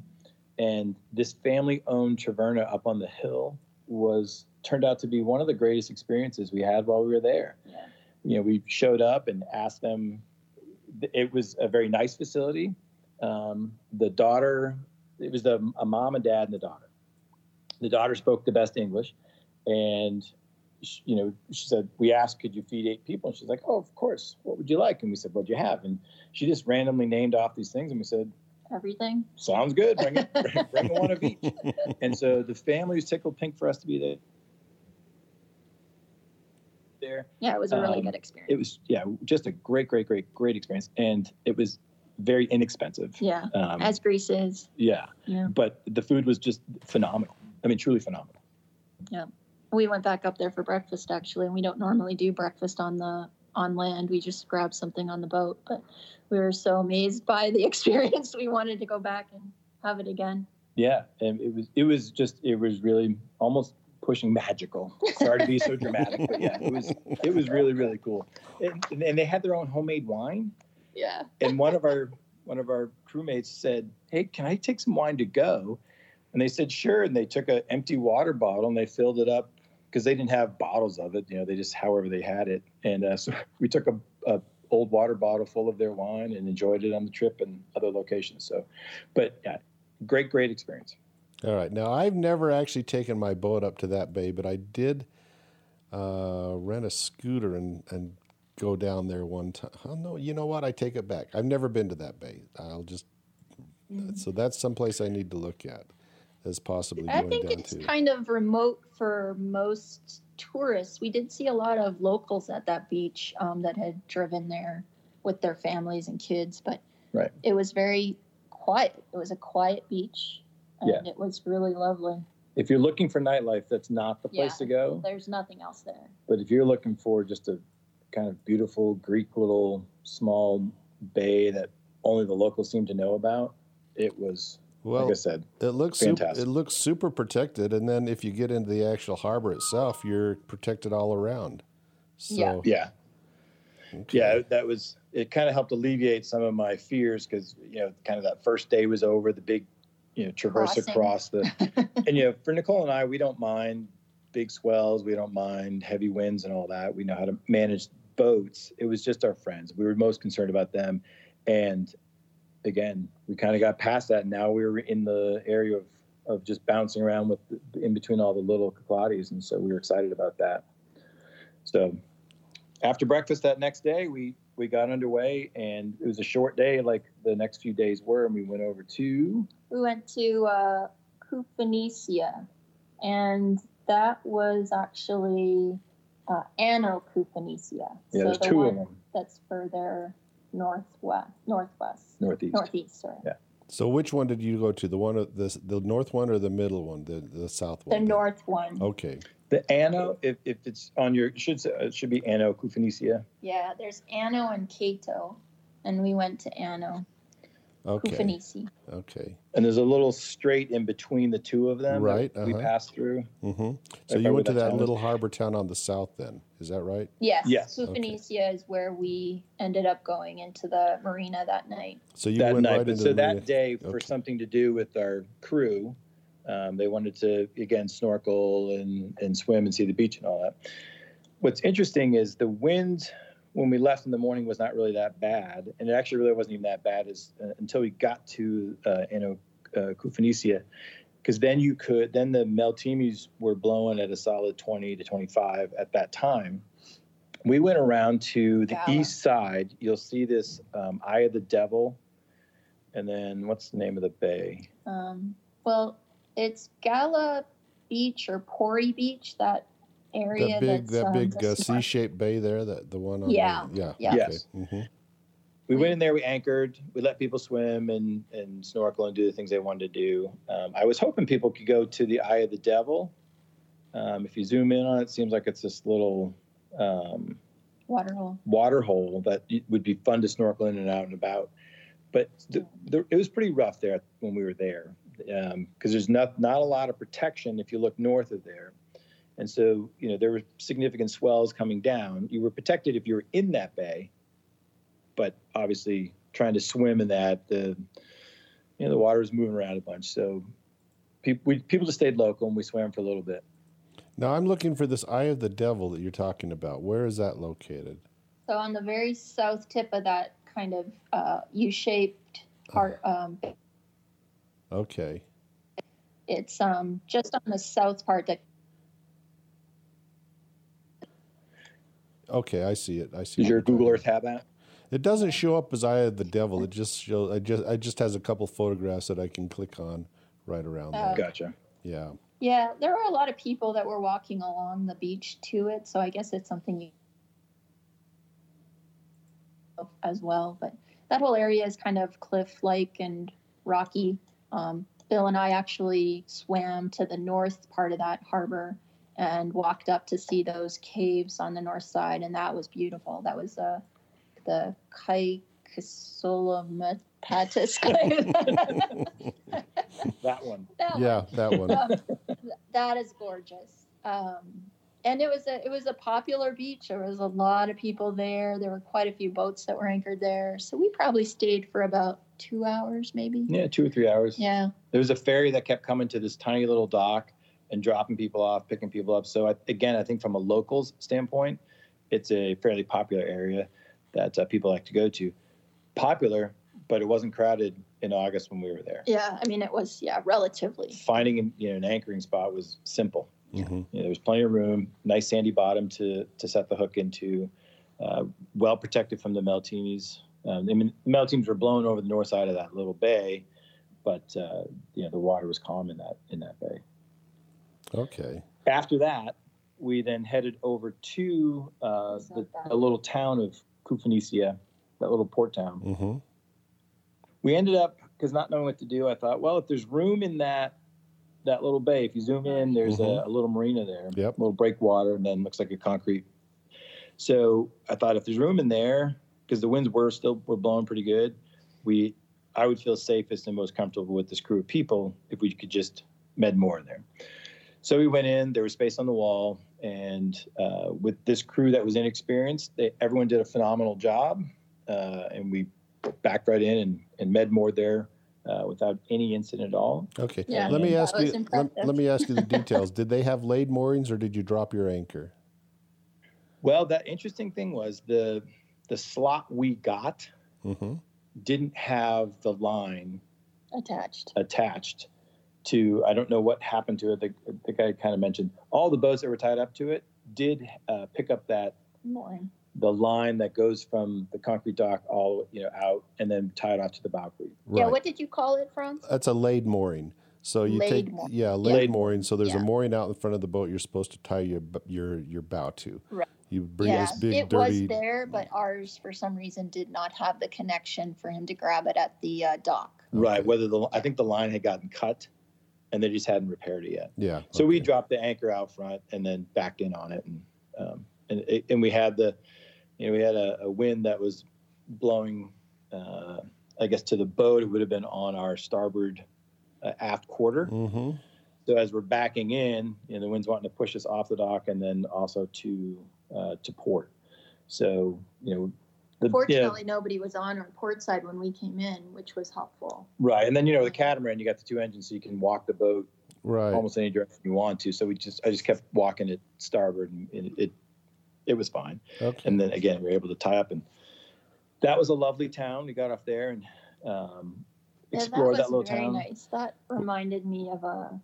and this family owned Traverna up on the hill was turned out to be one of the greatest experiences we had while we were there. Yeah. you know, we showed up and asked them. It was a very nice facility. Um, the daughter, it was the, a mom and dad and the daughter. The daughter spoke the best English, and she, you know, she said, "We asked, could you feed eight people?" And she's like, "Oh, of course. What would you like?" And we said, "What'd you have?" And she just randomly named off these things, and we said, Everything. "Sounds good. Bring it, bring, bring one of each." And so the family was tickled pink for us to be there. There, Yeah, it was a really Um, good experience. it was yeah just a great great great great experience and it was very inexpensive yeah. um, As Greece is. yeah Yeah. but the food was just phenomenal i mean truly phenomenal Yeah, We went back up there for breakfast actually, and we don't normally do breakfast on the on land. We just grab something on the boat, but we were so amazed by the experience. We wanted to go back and have it again. yeah and it was it was just it was really almost pushing magical. Sorry to be so dramatic but yeah it was it was really really cool. And, and they had their own homemade wine. Yeah. and one of our one of our crewmates said hey can i take some wine to go? And they said sure. And they took an empty water bottle and they filled it up because they didn't have bottles of it you know they just however they had it. And uh, so we took a, a old water bottle full of their wine and enjoyed it on the trip and other locations so. But yeah great great experience All right. Now, I've never actually taken my boat up to that bay, but I did uh, rent a scooter and, and go down there one time. Oh, no, you know what? I take it back. I've never been to that bay. I'll just, so that's someplace I need to look at as possibly I think down it's to. kind of remote for most tourists. We did see a lot of locals at that beach um, that had driven there with their families and kids, but Right. it was very quiet. It was a quiet beach, and Yeah. it was really lovely. if you're looking for nightlife that's not the place Yeah. to go There's nothing else there. But if you're looking for just a kind of beautiful Greek little small bay that only the locals seem to know about, it was well, like I said, it looks super, fantastic. it looks super protected, and then if you get into the actual harbor itself, you're protected all around. So, Yeah. yeah, okay. yeah, that was it. Kind of helped alleviate some of my fears because you know, kind of that first day was over, the big, you know, traverse Crossing. across the, and you know, for Nicole and I, we don't mind big swells, we don't mind heavy winds and all that. We know how to manage boats. It was just our friends. We were most concerned about them, and again, we kind of got past that. Now we were in the area of of just bouncing around with in between all the little Kyklades, and so we were excited about that. So after breakfast that next day, we we got underway, and it was a short day, like the next few days were, and we went over to We went to uh, Koufonisia, and that was actually uh, Ano Koufonisia. yeah, so there's the two one of them that's further northwest, northwest, northeast. northeast. Sorry, Yeah. So which one did you go to? The one, of the the north one or the middle one? The the south one? the one? north one. Okay. The Ano, if, if it's on your, it should it should be Ano Koufonisia. Yeah, there's Ano and Cato, and we went to Ano. Okay. Koufonisi. Okay. And there's a little strait in between the two of them Right, we uh-huh. passed through. hmm So you went to that that little harbor town on the south then. Is that right? Yes. Yes. Okay. Koufonisia is where we ended up going into the marina that night. So you that went night. right but into so the that marina. day, for Okay. something to do with our crew, um, they wanted to again snorkel and and swim and see the beach and all that. What's interesting is the wind when we left in the morning was not really that bad, and it actually really wasn't even that bad as uh, until we got to uh, Ano, uh, Koufonisia, because then you could then the Meltemis were blowing at a solid 20 to 25 at that time. We went around to the east side. You'll see this um, Eye of the Devil, and then what's the name of the bay? Um, well, it's Gala Beach or Pori Beach, that area that big, that's that um, big uh. C-shaped bay there. That the one on. Yeah, The, yeah. yeah. Okay. Yes. hmm we went in there, we anchored, we let people swim and, and snorkel and do the things they wanted to do. Um, I was hoping people could go to the Eye of the Devil. Um, if you zoom in on it, it seems like it's this little um, waterhole. water hole that would be fun to snorkel in and out and about. But the, the, it was pretty rough there when we were there because there's not not a lot of protection if you look north of there. And so, you know, there were significant swells coming down. You were protected if you were in that bay, but obviously trying to swim in that, the you know the water was moving around a bunch. So people we, people just stayed local and we swam for a little bit. Now I'm looking for this Eye of the Devil that you're talking about. Where is that located? So on the very south tip of that kind of uh, U-shaped part, um, Okay. it's um, just on the south part that Okay, I see it. I see. Is your Google. Earth have that? It doesn't show up as Eye of the Devil. It just shows. I just. I just has a couple photographs that I can click on right around Oh. there. Gotcha. Yeah. Yeah, there were a lot of people that were walking along the beach to it, so I guess it's something you as well. But that whole area is kind of cliff-like and rocky. Um, Bill and I actually swam to the north part of that harbor and walked up to see those caves on the north side, and that was beautiful. That was uh, the Kaikasolomapatis cave. That one. That one. Yeah, that one. Um, that is gorgeous. Um, and it was a it was a popular beach. There was a lot of people there. There were quite a few boats that were anchored there. So we probably stayed for about two hours, maybe. Yeah, two or three hours. Yeah. There was a ferry that kept coming to this tiny little dock and dropping people off, picking people up. So I, again, I think from a locals standpoint, it's a fairly popular area that uh, people like to go to. Popular, but it wasn't crowded in August when we were there. Yeah. I mean, it was yeah relatively. Finding you know an anchoring spot was simple. hmm You know, there was plenty of room, nice sandy bottom to to set the hook into, uh, well protected from the Meltemis. Um, I mean, the Meltemis were blown over the north side of that little bay, but uh, you know the water was calm in that in that bay. Okay. After that, we then headed over to uh, the, the little town of Koufonisia, that little port town. hmm We ended up because not knowing what to do, I thought, well, if there's room in that that little bay, if you zoom in, there's Mhm. a, a little marina there, Yep. a little breakwater, and then looks like a concrete. So I thought if there's room in there, because the winds were still were blowing pretty good, we I would feel safest and most comfortable with this crew of people if we could just med moor in there. So we went in. There was space on the wall, and uh, with this crew that was inexperienced, they, everyone did a phenomenal job, uh, and we backed right in and, and med moored there uh, without any incident at all. Okay. Yeah, let me ask you. Let, let me ask you the details. Did they have laid moorings or did you drop your anchor? Well, that interesting thing was the the slot we got hmm didn't have the line Attached. attached to. I don't know what happened to it. The, the guy kind of mentioned all the boats that were tied up to it did uh, pick up that Mooring. the line that goes from the concrete dock all you know out and then tie it off to the bow cleat. Yeah. What did you call it, Franz? That's a laid mooring. So you Laid take mooring. yeah laid Laid mooring. So there's Yeah. a mooring out in front of the boat. You're supposed to tie your your your bow to. Right. You bring yeah, this big it dirty. was there, but ours for some reason did not have the connection for him to grab it at the uh, dock. Right. Whether the I think the line had gotten cut, and they just hadn't repaired it yet. Yeah. So we dropped the anchor out front and then backed in on it, and um, and it, and we had the, you know, we had a, a wind that was blowing uh, I guess to the boat, it would have been on our starboard uh, aft quarter. Mm-hmm. So as we're backing in, you know, the wind's wanting to push us off the dock and then also to uh, to port. So you know, the, Fortunately, nobody was on our port side when we came in, which was helpful. right, and then you know the catamaran, you got the two engines, so you can walk the boat Right. almost any direction you want to. So we just, I just kept walking it starboard, and it it, it was fine. Okay. And then again, we were able to tie up, and that was a lovely town. We got off there and um, Yeah, explored that, was little very town. nice. That reminded me of a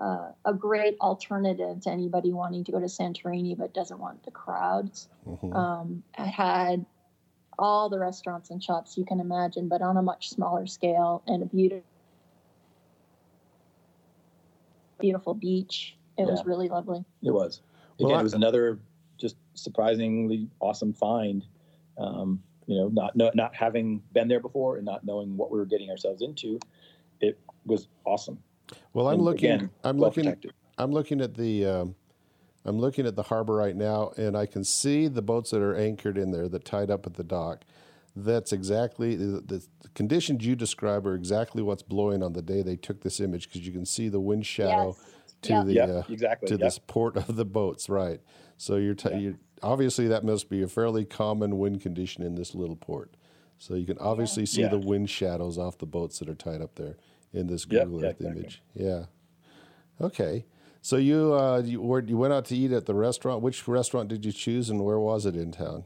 uh, a great alternative to anybody wanting to go to Santorini but doesn't want the crowds. Mhm. Um, it had all the restaurants and shops you can imagine, but on a much smaller scale and a beautiful, beautiful beach. It was really lovely. It was. Well, Again, I- it was another just surprisingly awesome find. Um, you know, not no, not having been there before and not knowing what we were getting ourselves into, it was awesome. Well, I'm And looking. again, I'm well looking. protected. I'm looking at the. Um, I'm looking at the harbor right now, and I can see the boats that are anchored in there that tied up at the dock. That's exactly the, the, the conditions you describe are exactly what's blowing on the day they took this image because you can see the wind shadow Yes. to Yep. the Yep, uh, exactly. to Yep. this port of the boats, right? So you're, t- Yeah. you obviously that must be a fairly common wind condition in this little port. So you can obviously see Yeah. the wind shadows off the boats that are tied up there in this Yep, Google yeah, Earth exactly. image. Yeah. Okay. So you uh, you, were, you went out to eat at the restaurant. Which restaurant did you choose, and where was it in town?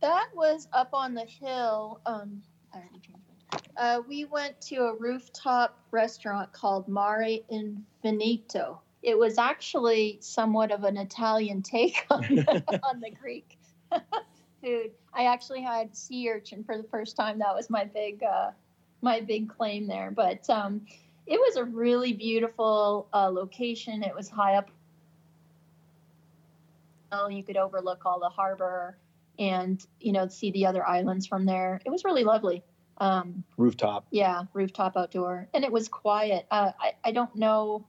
That was up on the hill. Um, I already changed it. Uh, we went to a rooftop restaurant called Mare Infinito. It was actually somewhat of an Italian take on the, on the Greek food. I actually had sea urchin for the first time. That was my big uh, my big claim there. But um, it was a really beautiful uh, location. It was high up. You could overlook all the harbor and you know see the other islands from there. It was really lovely. Um, Rooftop. yeah, rooftop outdoor, and it was quiet. Uh, I I don't know,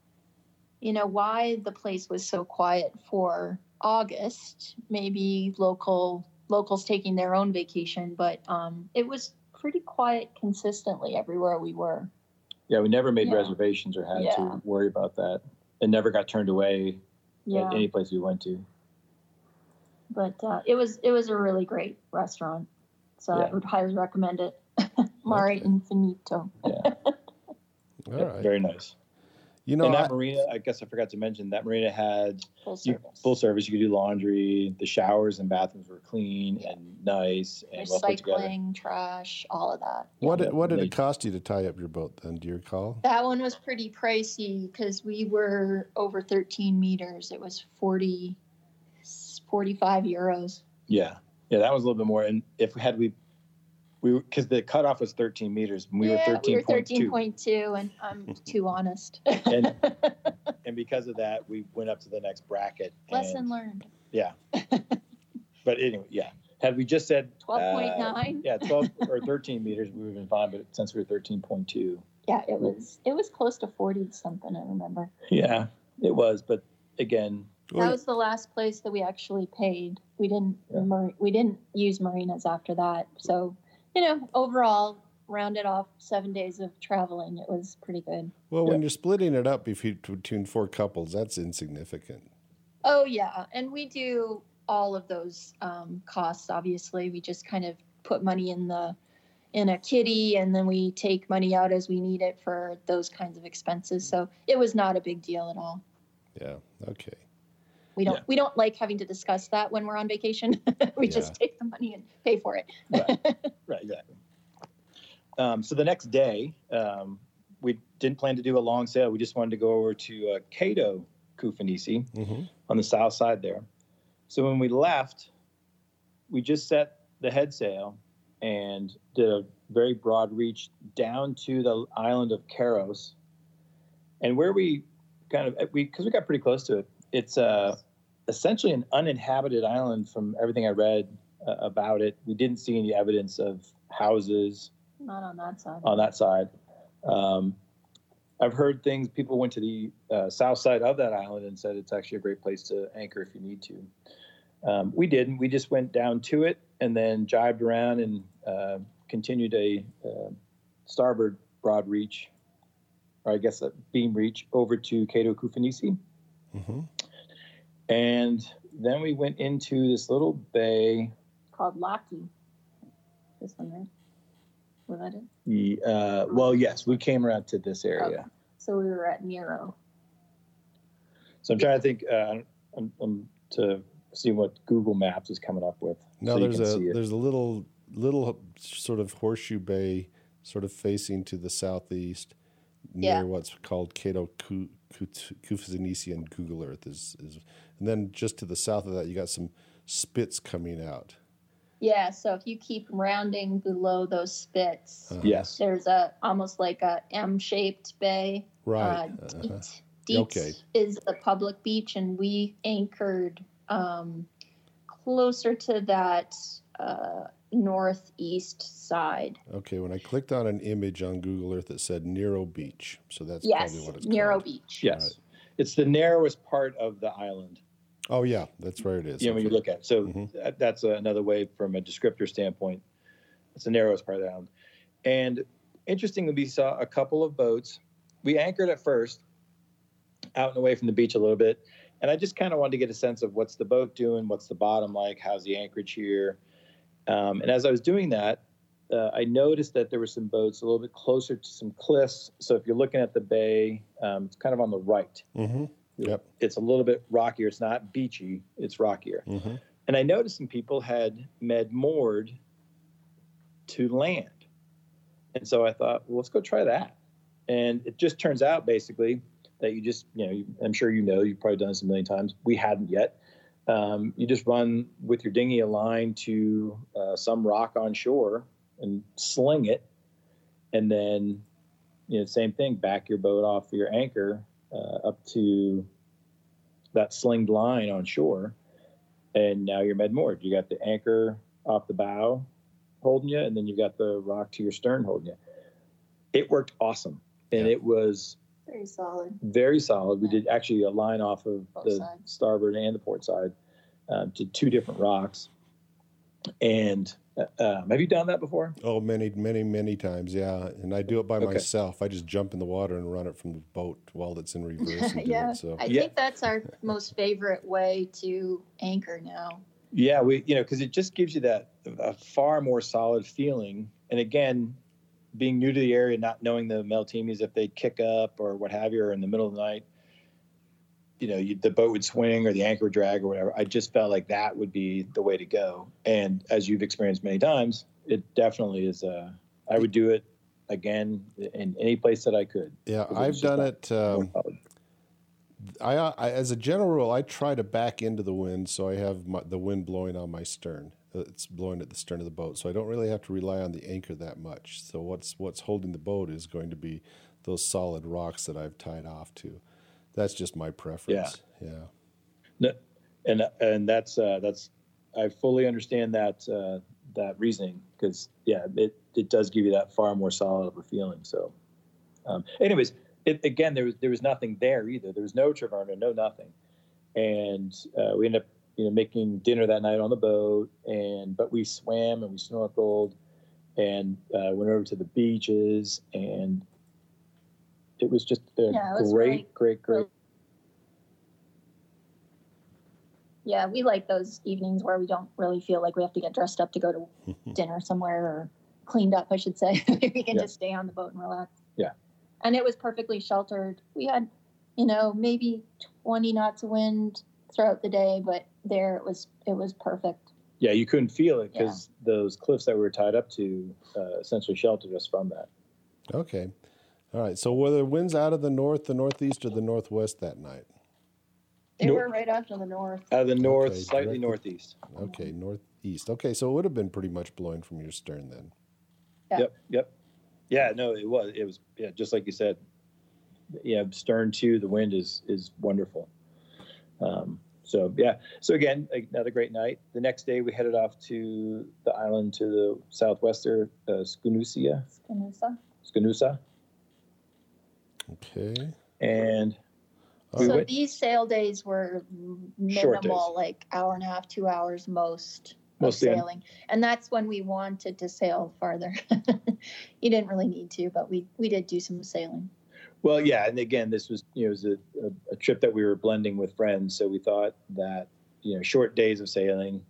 you know, why the place was so quiet for August. Maybe local locals taking their own vacation, but um, it was pretty quiet consistently everywhere we were. Yeah, we never made Yeah. reservations or had Yeah. to worry about that. And never got turned away Yeah, at any place we went to. but uh, it was it was a really great restaurant, so I would highly recommend it. Mare Okay. Infinito. Yeah, All right. very nice. You know, and I, that marina, I guess I forgot to mention that marina had Full you, service. full service. You could do laundry. The showers and bathrooms were clean and nice and well put together. recycling, trash, all of that. what Yeah. did, what did it cost you to tie up your boat? Then, do you recall? That one was pretty pricey because we were over 13 meters. It was 40, 45 euros. Yeah, yeah, that was a little bit more. And if we had we, we because the cutoff was 13 meters, and we yeah, were 13.2, we were 13.2, and I'm too honest. and and because of that, we went up to the next bracket. Lesson and, learned. Yeah. but anyway, yeah. Had we just said uh, 12.9. yeah, 12 or 13 meters, we would have been fine. But since we were 13.2, Yeah, it was it was close to 40 something. I remember. yeah, it was. But again, That was the last place that we actually paid. We didn't Yeah. mar- we didn't use marinas after that. So, you know, overall, rounded off seven days of traveling, it was pretty good. Well, when Yeah. you're splitting it up between between four couples, that's insignificant. Oh yeah, and we do all of those um, costs. Obviously, we just kind of put money in the in a kitty, and then we take money out as we need it for those kinds of expenses. So it was not a big deal at all. Yeah. Okay. We don't Yeah. we don't like having to discuss that when we're on vacation. we just take the money and pay for it. right, right, exactly. Um, so the next day, um, we didn't plan to do a long sail. We just wanted to go over to uh, Kato Koufonisi hmm on the south side there. So when we left, we just set the head sail and did a very broad reach down to the island of Keros. And where we kind of we because we got pretty close to it, it's uh, essentially an uninhabited island from everything I read uh, about it. We didn't see any evidence of houses Not on that side. on that side. Um, I've heard things. People went to the uh, south side of that island and said it's actually a great place to anchor if you need to. Um, we didn't. We just went down to it and then jibed around and uh, continued a uh, starboard broad reach, or I guess a beam reach, over to Kato Koufonisi. hmm And then we went into this little bay. Called Locky. This one, right? Was that it? the, Uh, well, yes, we came around to this area. Okay. So we were at Nero. So I'm trying to think uh, I'm, I'm to see what Google Maps is coming up with. Now so you there's can a see it. there's a little little sort of horseshoe bay, sort of facing to the southeast, near Yeah. what's called Cato Ku- and Google Earth is, is, and then just to the south of that you got some spits coming out. Yeah, so if you keep rounding below those spits, Uh, Yes. there's a almost like a M-shaped bay. Right. Uh, uh-huh. Dietz, Dietz Okay. is the public beach, and we anchored um, closer to that uh, northeast side. Okay. When I clicked on an image on Google Earth, it said Nero Beach, so that's yes, probably what it's Nero called. Beach. Yes. It's the narrowest part of the island. Oh yeah, that's where it is. you know, when you look at it. So Mhm. that, that's another way from a descriptor standpoint. It's the narrowest part of the island. And interestingly, we saw a couple of boats. We anchored at first out and away from the beach a little bit. And I just kind of wanted to get a sense of what's the boat doing? What's the bottom like? How's the anchorage here? Um, and as I was doing that, uh, I noticed that there were some boats a little bit closer to some cliffs. So if you're looking at the bay, um, it's kind of on the right. Mhm. Yep. It's a little bit rockier. It's not beachy, it's rockier. Mhm. And I noticed some people had med moored to land. And so I thought, well, let's go try that. And it just turns out basically that you just, you know, you, I'm sure you know, you've probably done this a million times. We hadn't yet. Um, you just run with your dinghy a line to uh, some rock on shore and sling it. And then, you know, same thing, back your boat off your anchor uh, up to that slinged line on shore and now you're med moored. You got the anchor off the bow holding you, and then you've got the rock to your stern holding you. It worked awesome, and Yeah. it was Very solid. very solid. We did actually a line off of Both the sides. starboard and the port side um, to two different rocks. And um, have you done that before? Oh, many, many, many times, yeah. And I do it by Okay. myself. I just jump in the water and run it from the boat while it's in reverse and do Yeah. it. So I Yeah. think that's our most favorite way to anchor now. Yeah, we you know because it just gives you that a far more solid feeling. And again, being new to the area, not knowing the Meltemis if they kick up or what have you, or in the middle of the night, you know, you, the boat would swing or the anchor would drag or whatever. I just felt like that would be the way to go. And as you've experienced many times, it definitely is. Uh, I would do it again in any place that I could. yeah, I've done it. Um. I, I, as a general rule, I try to back into the wind, so I have my, the wind blowing on my stern. Uh, It's blowing at the stern of the boat, so I don't really have to rely on the anchor that much. So what's what's holding the boat is going to be those solid rocks that I've tied off to. That's just my preference. Yeah. No, and and that's uh, that's I fully understand that uh, that reasoning because yeah, it it does give you that far more solid of a feeling. So, um, anyways, it, again, there was there was nothing there either. There was no Traverna, no nothing, and uh, we ended up you know making dinner that night on the boat, and but we swam and we snorkeled, and uh, went over to the beaches, and it was just a Yeah, it was great, really- great, great. Yeah, we like those evenings where we don't really feel like we have to get dressed up to go to dinner somewhere or cleaned up, I should say. we can Yeah. just stay on the boat and relax. Yeah. And it was perfectly sheltered. We had, you know, maybe 20 knots of wind throughout the day, but there it was it was perfect. Yeah, you couldn't feel it Yeah. because those cliffs that we were tied up to uh, essentially sheltered us from that. Okay. All right. So were the winds out of the north, the northeast, or the northwest that night? They Nope. were right after the north. Out of the north, Okay, slightly directly- northeast. Okay, northeast. Okay, so it would have been pretty much blowing from your stern then. Yeah. Yep, yep. Yeah, no, it was. It was. Yeah, just like you said. Yeah, stern too. the wind is is wonderful. Um, so yeah. So again, another great night. The next day we headed off to the island to the southwestern uh, Skunusia, Canusa. Skunusa, Okay. and We so went- these sail days were minimal, days. like hour and a half, two hours most. Mostly on- sailing, and that's when we wanted to sail farther. you didn't really need to, but we we did do some sailing. Well, yeah, and again, this was you know it was a, a, a trip that we were blending with friends, so we thought that you know short days of sailing,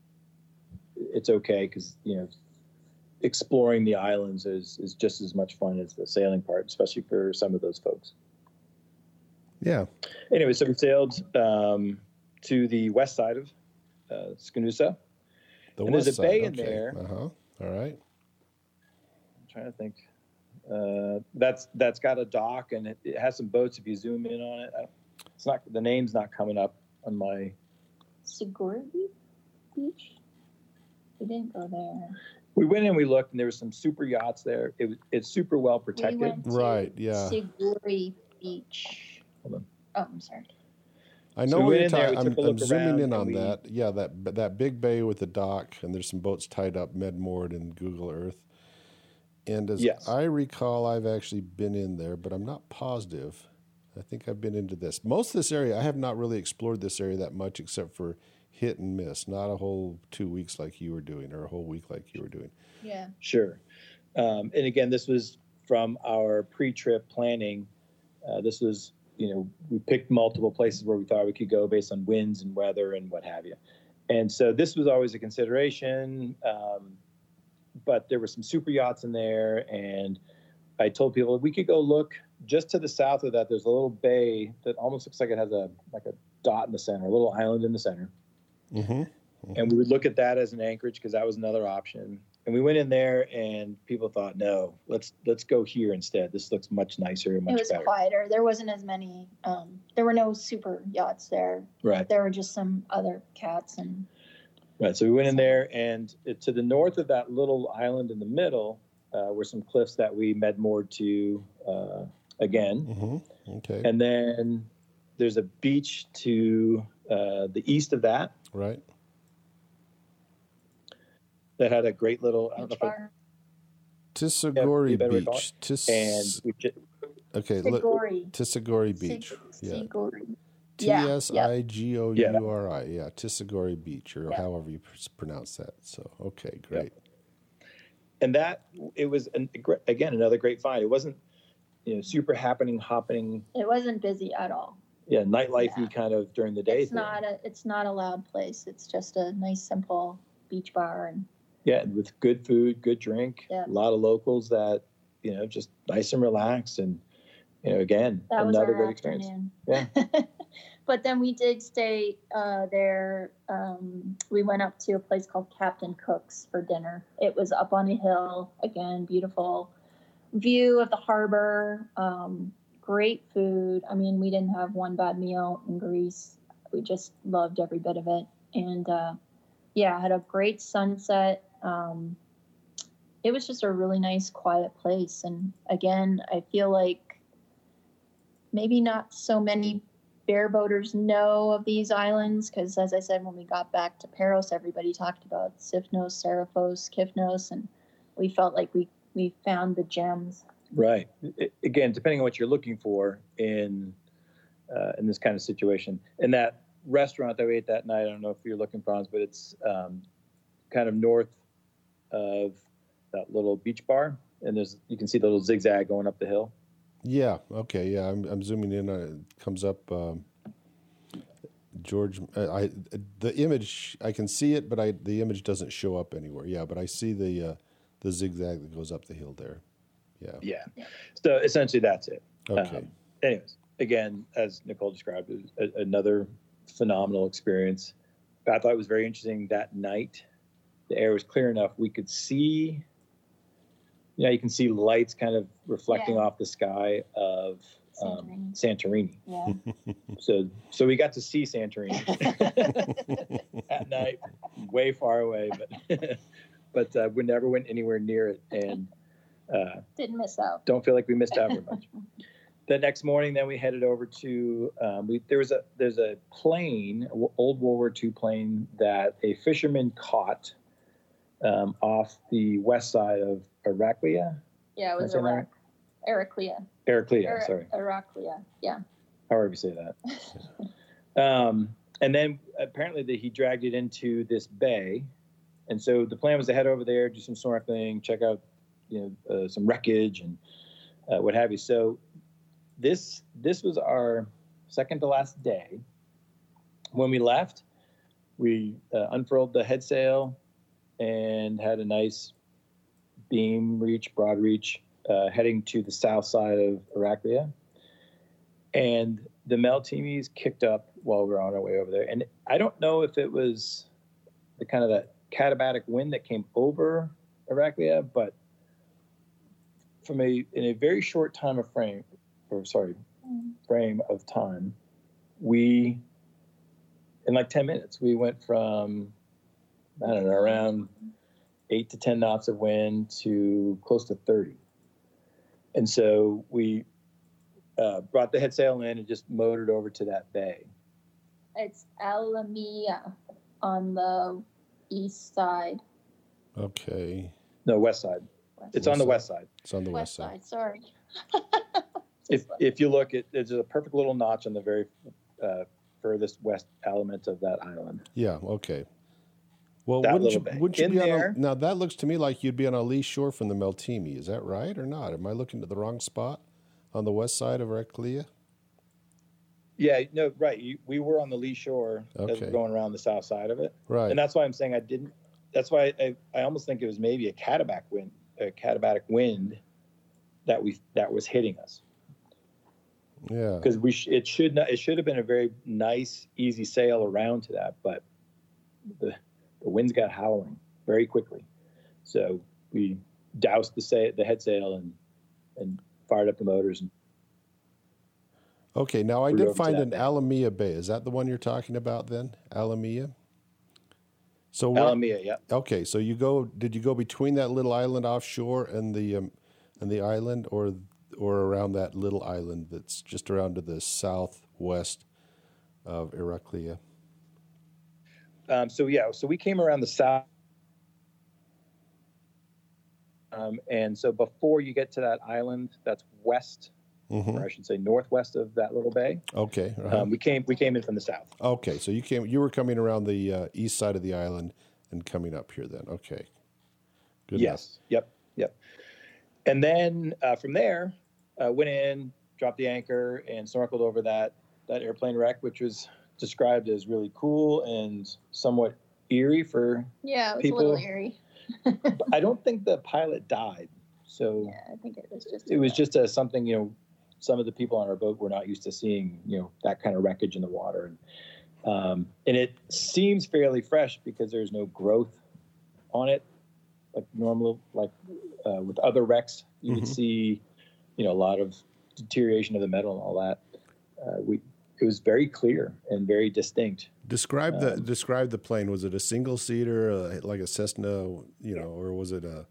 it's okay because you know exploring the islands is is just as much fun as the sailing part, especially for some of those folks. Yeah. Anyway, so we sailed um, to the west side of uh, Schinoussa. The And there's a bay side, in okay. there. Uh huh. All right. I'm trying to think. Uh, that's that's got a dock and it, it has some boats. If you zoom in on it, it's not the name's not coming up on my Sigurdi Beach. We didn't go there. We went in, and we looked, and there was some super yachts there. It was it's super well protected. We went to Right, yeah. Siguri Beach. Hold on. Oh, I'm sorry. I So know we what went you're in there, talking. we I'm, took a I'm zooming in on we- that. Yeah, that that big bay with the dock, and there's some boats tied up, Medmoored in Google Earth. And as Yes. I recall, I've actually been in there, but I'm not positive. I think I've been into this. Most of this area, I have not really explored this area that much, except for hit and miss. Not a whole two weeks like you were doing, or a whole week like you were doing. Yeah. Sure. Um, and again, this was from our pre-trip planning. Uh, this was, you know, we picked multiple places where we thought we could go based on winds and weather and what have you. And so this was always a consideration. Um, but there were some super yachts in there, and I told people we could go look just to the south of that. There's a little bay that almost looks like it has a like a dot in the center, a little island in the center Mm-hmm. and we would look at that as an anchorage because that was another option. And we went in there, and people thought, no, let's let's go here instead. This looks much nicer and It much was better. quieter. There wasn't as many. Um, there were no super yachts there. Right, There were just some other cats and right. So we went in there, and it, to the north of that little island in the middle uh, were some cliffs that we med moored to uh, again, Mm-hmm. Okay. and then there's a beach to uh, the east of that right. that had a great little. I don't know beach if it. Tsigouri you better recall Beach. Tis- and we ju- okay. Look, Sigori. Tsigouri Beach. Sig- Yeah. Sigori. T Yeah, S I G O Yeah. U R I. Yeah, Tsigouri Beach, or Yeah. however you pronounce that. So, okay, great. and that it was an, again another great find. It wasn't you know super happening, hopping. It wasn't busy at all. Yeah, nightlifey Yeah. kind of during the day. It's thing. not a. It's not a loud place. It's just a nice, simple beach bar and yeah, with good food, good drink, Yeah. a lot of locals that you know just nice and relaxed, and you know again that another great experience. Yeah. but then we did stay uh, there. Um, we went up to a place called Captain Cook's for dinner. It was up on a hill. Again, beautiful view of the harbor. Um, great food. I mean, we didn't have one bad meal in Greece. We just loved every bit of it. And uh, yeah, had a great sunset. Um, it was just a really nice, quiet place. And again, I feel like maybe not so many bare boaters know of these islands because, as I said, when we got back to Paros, everybody talked about Sifnos, Serifos, Kythnos, and we felt like we we found the gems. Right. Again, depending on what you're looking for in uh, in this kind of situation, and that restaurant that we ate that night, I don't know if you're looking for but it's um, kind of north of that little beach bar, and there's you can see the little zigzag going up the hill. Yeah. Okay. Yeah. I'm, I'm zooming in. It. it comes up. Um, George, uh, I the image I can see it, but I the image doesn't show up anywhere. Yeah, but I see the uh, the zigzag that goes up the hill there. Yeah. Yeah. Yeah. So essentially, that's it. Okay. Um, anyways, again, as Nicole described, it was a, another phenomenal experience. I thought it was very interesting that night. The air was clear enough we could see. You know, you can see lights kind of reflecting Yeah. off the sky of um, Santorini. Santorini. Yeah. So, so we got to see Santorini at night, way far away, but but uh, we never went anywhere near it, and uh, Didn't miss out. don't feel like we missed out very much. the next morning, then we headed over to um, we there was a there's a plane, old World War II plane that a fisherman caught um, off the west side of Heraclea, Yeah, it was Is that right? Iraq. Heraclea. Heraclea, Her- sorry, Heraclea. Yeah. however you say that. um, and then apparently that he dragged it into this bay, And so the plan was to head over there, do some snorkeling, check out, you know, uh, some wreckage and uh, what have you. So this this was our second to last day. When we left, we uh, unfurled the head sail and had a nice beam reach, broad reach, uh, heading to the south side of Heraclea. And the Meltemis kicked up while we were on our way over there. And I don't know if it was the kind of that katabatic wind that came over Heraclea, but from a in a very short time of frame, or sorry, frame of time, we in like 10 minutes we went from I don't know around eight to 10 knots of wind to close to 30. And so we uh, brought the head sail in and just motored over to that bay. It's Alimia on the east side. Okay. No, west side. West, It's on the west side. It's on the west west side. side. Sorry. If if you look, it, there's a perfect little notch on the very uh, furthest west element of that island. Yeah. Okay. Well, That wouldn't you, wouldn't you In be on a, now? That looks to me like you'd be on a lee shore from the Meltemi. Is that right or not? Am I looking at the wrong spot on the west side of Heraclea? Yeah, no, right. You, we were on the lee shore as we're going around the south side of it, Right. and that's why I'm saying I didn't. That's why I, I almost think it was maybe a katabatic wind, a katabatic wind that we that was hitting us yeah. because we sh- it should not it should have been a very nice easy sail around to that, but the the winds got howling very quickly, so we doused the sail, the head sail and and fired up the motors and Okay. Now I did find an. Alimia Bay. Is that the one you're talking about then? Alimia. So Alameda, yeah. Okay, so you go? Did you go between that little island offshore and the um, and the island, or or around that little island that's just around to the southwest of Heraclea? Um, so yeah, so we came around the south, um, and so before you get to that island, that's west, hmm or I should say northwest of that little bay. Okay. uh-huh. Um, we came we came in from the south. okay, so you came. You were coming around the uh, east side of the island and coming up here. Then, okay. Good enough. yes. Yep. Yep. And then uh, from there, uh, went in, dropped the anchor, and snorkeled over that that airplane wreck, which was described as really cool and somewhat eerie for. Yeah, it was a little People- eerie. I don't think the pilot died, so. Yeah, I think it was just. it was just a, something you know some of the people on our boat were not used to seeing you know that kind of wreckage in the water and um, and it seems fairly fresh because there's no growth on it like normal like uh, with other wrecks you would Mhm. see you know a lot of deterioration of the metal and all that uh, we it was very clear and very distinct Describe the Um, describe the plane. Was it a single seater, uh, like a Cessna, you know, or was it a?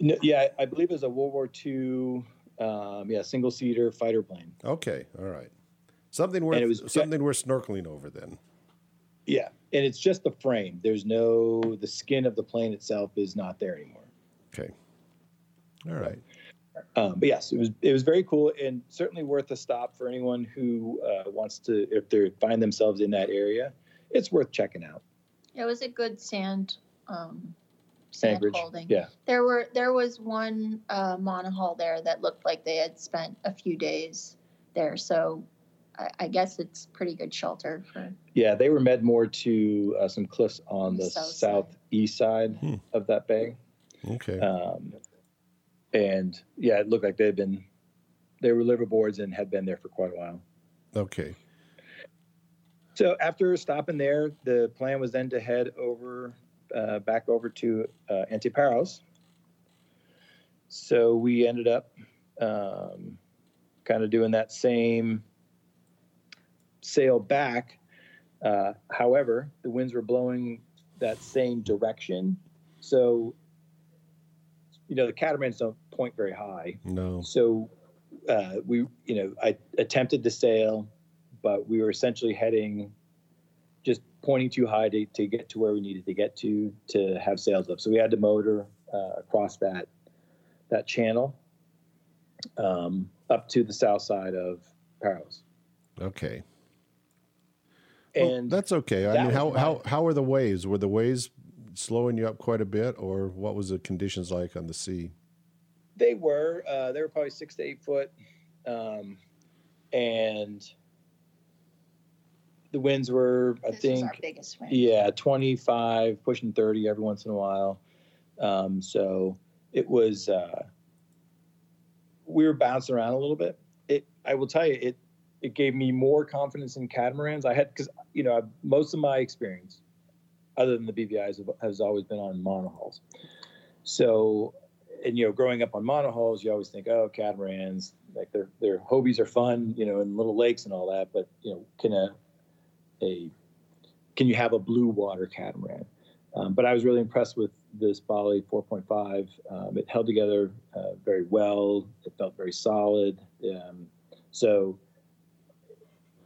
no, yeah i believe it was a world war ii um, yeah single seater fighter plane Okay, all right. Something worth it was- something worth snorkeling over then. Yeah, and it's just the frame. There's no the skin of the plane itself is not there anymore. Okay. All right. Um, but yes, it was it was very cool and certainly worth a stop for anyone who uh, wants to if they find themselves in that area. It's worth checking out. It was a good sand. Um, sand Anchorage. holding. Yeah, There were there was one uh, monohull there that looked like they had spent a few days there, so I, I guess it's pretty good shelter for. yeah, they were med moor to uh, some cliffs on the South side. southeast side Hmm. of that bay, Okay. um, and yeah, it looked like they'd been they were liveaboards and had been there for quite a while. okay. So after stopping there, the plan was then to head over, uh, back over to uh, Antiparos. So we ended up um, kind of doing that same sail back. Uh, however, the winds were blowing that same direction. So, you know, the catamarans don't point very high. No. So uh, we, you know, I attempted to sail, but we were essentially heading, just pointing too high to, to get to where we needed to get to to have sales up. So we had to motor uh, across that that channel um, up to the south side of Paros. Okay. Well, And that's okay. I that mean, how, my- how how were the waves? Were the waves slowing you up quite a bit, or what was the conditions like on the sea? They were. Uh, they were probably six to eight foot, um, and the winds were, I this think, our biggest win. yeah, twenty five, pushing thirty every once in a while. Um, so it was. Uh, we were bouncing around a little bit. It. I will tell you, it. It gave me more confidence in catamarans. I had because you know most of my experience, other than the BVI's, have- has always been on monohulls. So, and you know, growing up on monohulls, you always think, oh, catamarans, like their their Hobies are fun, you know, in little lakes and all that. But you know, can a a can you have a blue water catamaran? Um, but I was really impressed with this Bali 4.5. Um, it held together uh, very well. It felt very solid. Um, so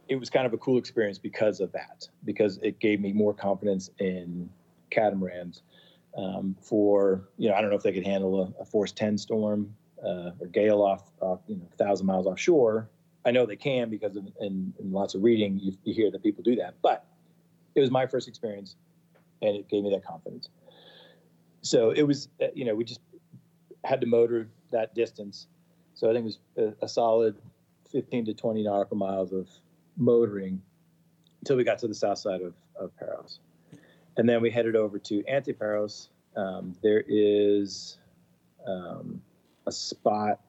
it was kind of a cool experience because of that, because it gave me more confidence in catamarans. Um, for you know, I don't know if they could handle a, a force 10 storm uh, or gale off, off you know, thousand miles offshore. I know they can because of, in, in lots of reading you, you hear that people do that. But it was my first experience, and it gave me that confidence. So it was, uh, you know, we just had to motor that distance. So I think it was a, a solid 15 to 20 nautical miles of motoring until we got to the south side of, of Paros. And then we headed over to Antiparos. Um, there is um, a spot,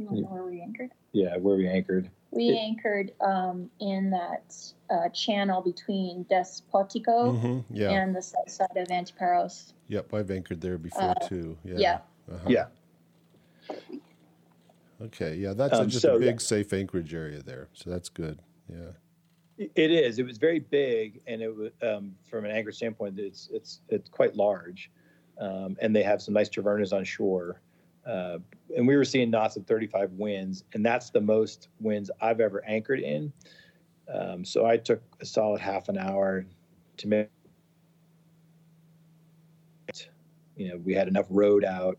You wanna know where we anchored? yeah, where we anchored. We It- anchored um, in that uh, channel between Despotiko hmm Yeah. and the south side of Antiparos. Yep. I've anchored there before Uh, too. Yeah. yeah. Uh-huh. Yeah. Okay. Yeah. That's a- Um, just so, a big, yeah. safe anchorage area there. So that's good. Yeah. It is. It was very big, and it was um, from an anchor standpoint. It's it's it's quite large, um, and they have some nice tavernas on shore. Uh, and we were seeing knots of 35 winds, and that's the most winds I've ever anchored in. Um, so I took a solid half an hour to make. You know, we had enough road out.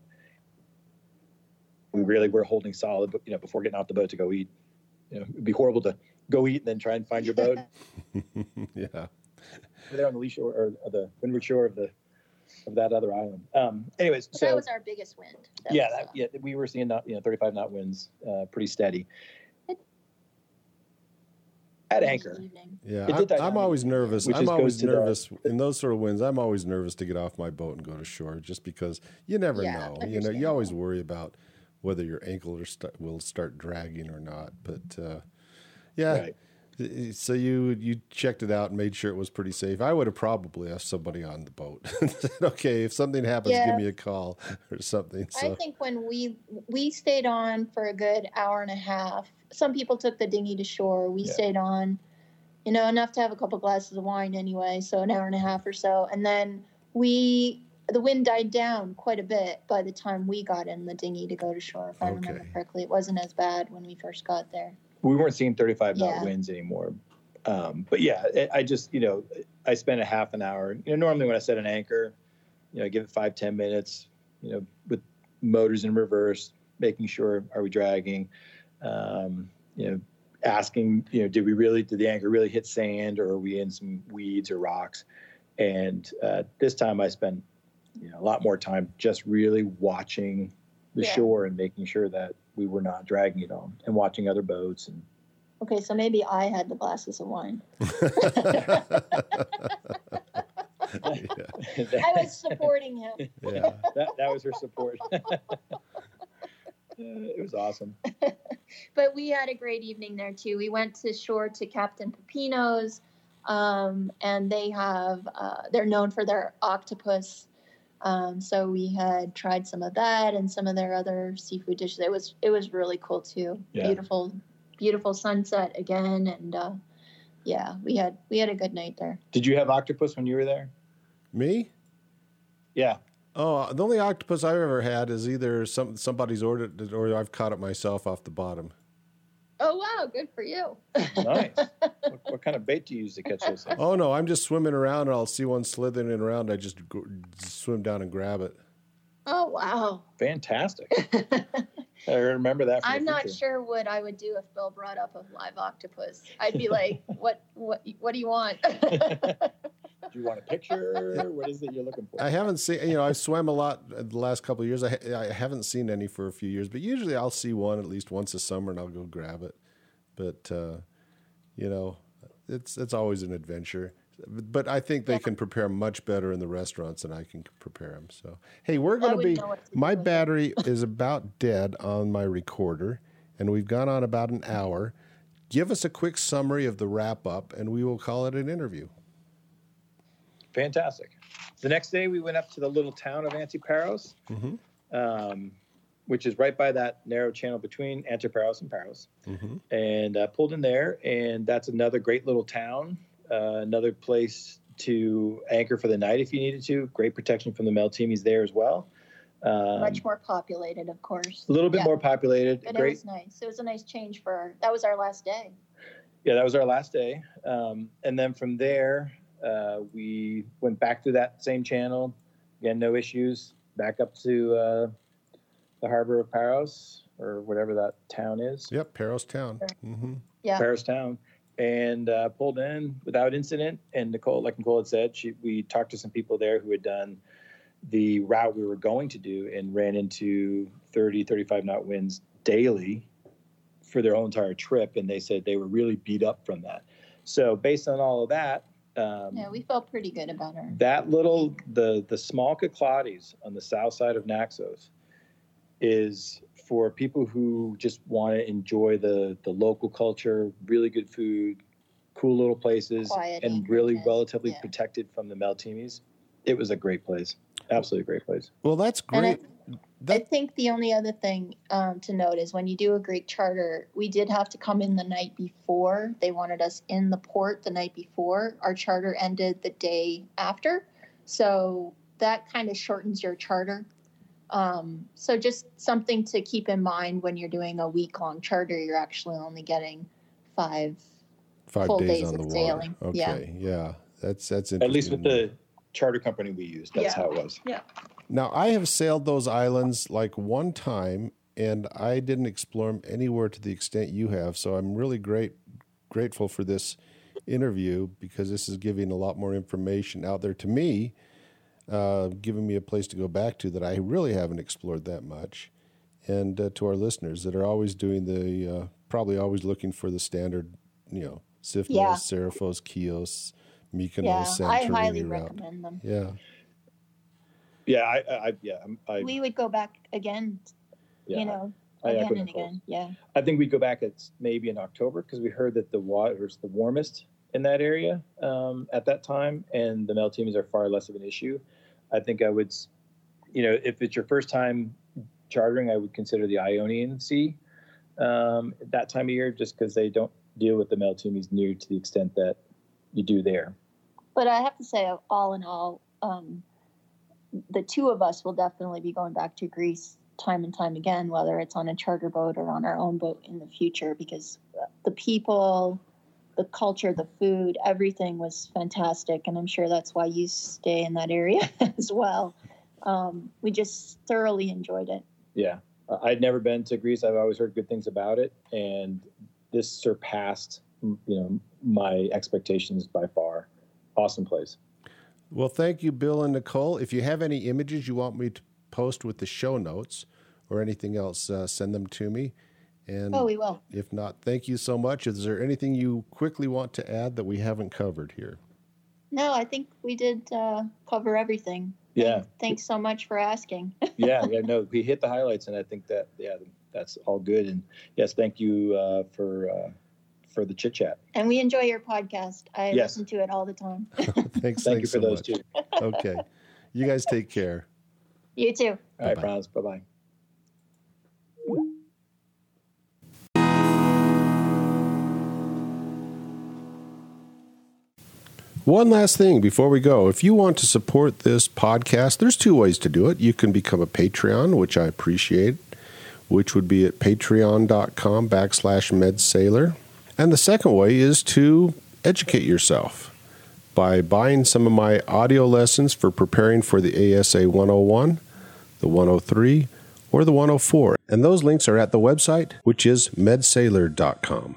We really were holding solid, but you know, before getting off the boat to go eat. You know, it'd be horrible to go eat and then try and find your boat. yeah. We're there on the lee shore or, or the windward shore of the of that other island. Um, anyways, But so that was our biggest wind. That yeah, was, that, uh, yeah, we were seeing not you know 35 knot winds, uh, pretty steady. At anchor, evening. Yeah, It did die I'm, I'm always nervous. which I'm goes always to the- nervous in those sort of winds. I'm always nervous to get off my boat and go to shore, just because you never Yeah, know. You know, you always worry about whether your ankle st- will start dragging or not. But uh, yeah, right? So you you checked it out and made sure it was pretty safe. I would have probably asked somebody on the boat. Said, okay, if something happens, Yeah. give me a call or something. So I think when we we stayed on for a good hour and a half. Some people took the dinghy to shore. We Yeah. stayed on, you know, enough to have a couple glasses of wine anyway. So an hour and a half or so, and then we the wind died down quite a bit by the time we got in the dinghy to go to shore. If I remember correctly, it wasn't as bad when we first got there. We weren't seeing 35 knot Yeah. winds anymore. Um, but yeah, I- I just you know I spent a half an hour. You know, normally when I set an anchor, you know, I give it five ten minutes. You know, with motors in reverse, making sure are we dragging. Um, you know, asking, you know, did we really, did the anchor really hit sand or are we in some weeds or rocks? And uh, this time I spent, you know, a lot more time just really watching the Yeah. shore and making sure that we were not dragging it on and watching other boats. And Okay, so maybe I had the glasses of wine. yeah, I was supporting him. yeah. that, that was her support. it was awesome. but we had a great evening there too. We went to shore to Captain Pipinos, um, and they have uh, they're known for their octopus. Um, so we had tried some of that and some of their other seafood dishes. It was it was really cool too. Yeah. Beautiful, beautiful sunset again, and uh, yeah, we had we had a good night there. Did you have octopus when you were there? Me? Yeah. Oh, the only octopus I've ever had is either some somebody's ordered it or I've caught it myself off the bottom. Oh wow, good for you. Nice. what, what kind of bait do you use to catch those things? Oh no, I'm just swimming around and I'll see one slithering around. I just go, swim down and grab it. Oh wow. Fantastic. I remember that. I'm not sure what I would do if Bill brought up a live octopus. I'd be like, "What? What? What do you want?" Do you want a picture? what is it you're looking for? I haven't seen, you know, I swam a lot the last couple of years. I, I haven't seen any for a few years, but usually I'll see one at least once a summer and I'll go grab it. But, uh, you know, it's, it's always an adventure. But I think they can prepare much better in the restaurants than I can prepare them. So, hey, we're going to be, know what to do my with battery is about dead on my recorder, and we've gone on about an hour. Give us a quick summary of the wrap up, and we will call it an interview. Fantastic. The next day, we went up to the little town of Antiparos, Mhm. um, which is right by that narrow channel between Antiparos and Paros, Mhm. and uh, pulled in there. And that's another great little town, uh, another place to anchor for the night if you needed to. Great protection from the Meltemis there as well. Um, Much more populated, of course. a little bit Yeah, more populated. But it great was nice. It was a nice change for our, that was our last day. yeah, that was our last day. Um, and then from there, uh, we went back through that same channel. Again, no issues. Back up to uh, the harbor of Paros or whatever that town is, Yep, Paros Town. hmm Yeah. Paros town, and uh, pulled in without incident. And Nicole, like Nicole had said, she, we talked to some people there who had done the route we were going to do and ran into 30, 35 knot winds daily for their whole entire trip. And they said they were really beat up from that. So based on all of that, um, Yeah, we felt pretty good about her. that little the the small Cyclades on the south side of Naxos is for people who just want to enjoy the the local culture, really good food, cool little places, Quiet and really anchorages, relatively yeah. protected from the Meltemis. It was a great place, absolutely great place. Well, that's And I- I think the only other thing um, to note is when you do a Greek charter, we did have to come in the night before. They wanted us in the port the night before. Our charter ended the day after. So that kind of shortens your charter. Um, so just something to keep in mind when you're doing a week long charter, you're actually only getting five. five full days, days on of the water. sailing. Yeah. Okay, yeah. That's that's interesting. At least with the charter company we used, that's Yeah. how it was. Now, I have sailed those islands like one time, and I didn't explore them anywhere to the extent you have. So I'm really great, grateful for this interview because this is giving a lot more information out there to me, uh, giving me a place to go back to that I really haven't explored that much, and uh, to our listeners that are always doing the, uh, probably always looking for the standard, you know, Sifnos, Yeah. Serifos, Chios, Mykonos, Yeah, I highly route. recommend them. Yeah. Yeah, I, I, I yeah, I'm- We would go back again, yeah. you know, I again and again. Yeah. I think we'd go back at maybe in October because we heard that the water is the warmest in that area um, at that time, and the Meltemis are far less of an issue. I think I would, you know, if it's your first time chartering, I would consider the Ionian Sea um, at that time of year, just because they don't deal with the Meltemis near to the extent that you do there. But I have to say, all in all, um, the two of us will definitely be going back to Greece time and time again, whether it's on a charter boat or on our own boat in the future, because the people, the culture, the food, everything was fantastic. And I'm sure that's why you stay in that area as well. Um, we just thoroughly enjoyed it. Yeah, I'd never been to Greece. I've always heard good things about it, and this surpassed, you know, my expectations by far. Awesome place. Well, thank you, Bill and Nicole. If you have any images you want me to post with the show notes or anything else, uh, send them to me. And Oh, we will. if not, thank you so much. Is there anything you quickly want to add that we haven't covered here? No, I think we did uh, cover everything. Yeah, Thanks so much for asking. yeah, yeah. No, we hit the highlights, and I think that yeah, that's all good. And yes, thank you uh, for uh, for the chit chat. And we enjoy your podcast. I Yes. listen to it all the time. Thanks. Thank you for so those much. two. Okay. You guys take care. You too. All right, Bye-bye. Franz. Bye bye. One last thing before we go. If you want to support this podcast, there's two ways to do it. You can become a Patreon, which I appreciate, which would be at patreon.com backslash medsailor. And the second way is to educate yourself by buying some of my audio lessons for preparing for the ASA 101, the 103, or the 104. And those links are at the website, which is medsailor.com.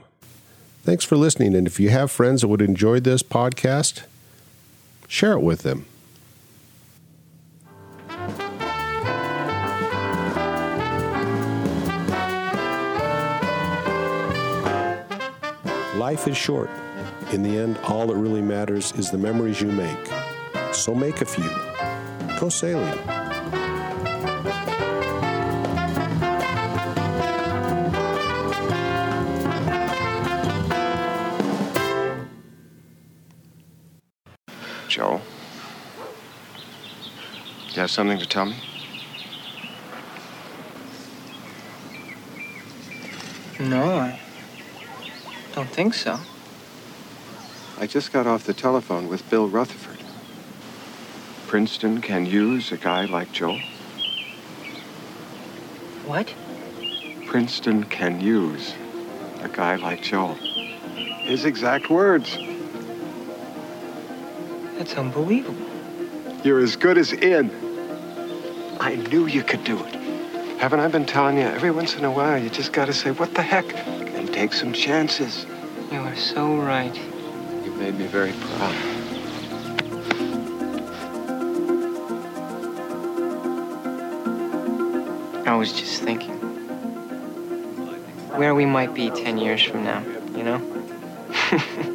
Thanks for listening. And if you have friends that would enjoy this podcast, share it with them. Life is short. In the end, all that really matters is the memories you make. So make a few. Go sailing. Joe? You have something to tell me? No, I don't think so. I just got off the telephone with Bill Rutherford. Princeton can use a guy like Joe. What? Princeton can use a guy like Joe. His exact words. That's unbelievable. You're as good as in. I knew you could do it. Haven't I been telling you? Every once in a while, you just gotta say, what the heck? Take some chances. You are so right. You made me very proud. I was just thinking. Where we might be 10 years from now, you know?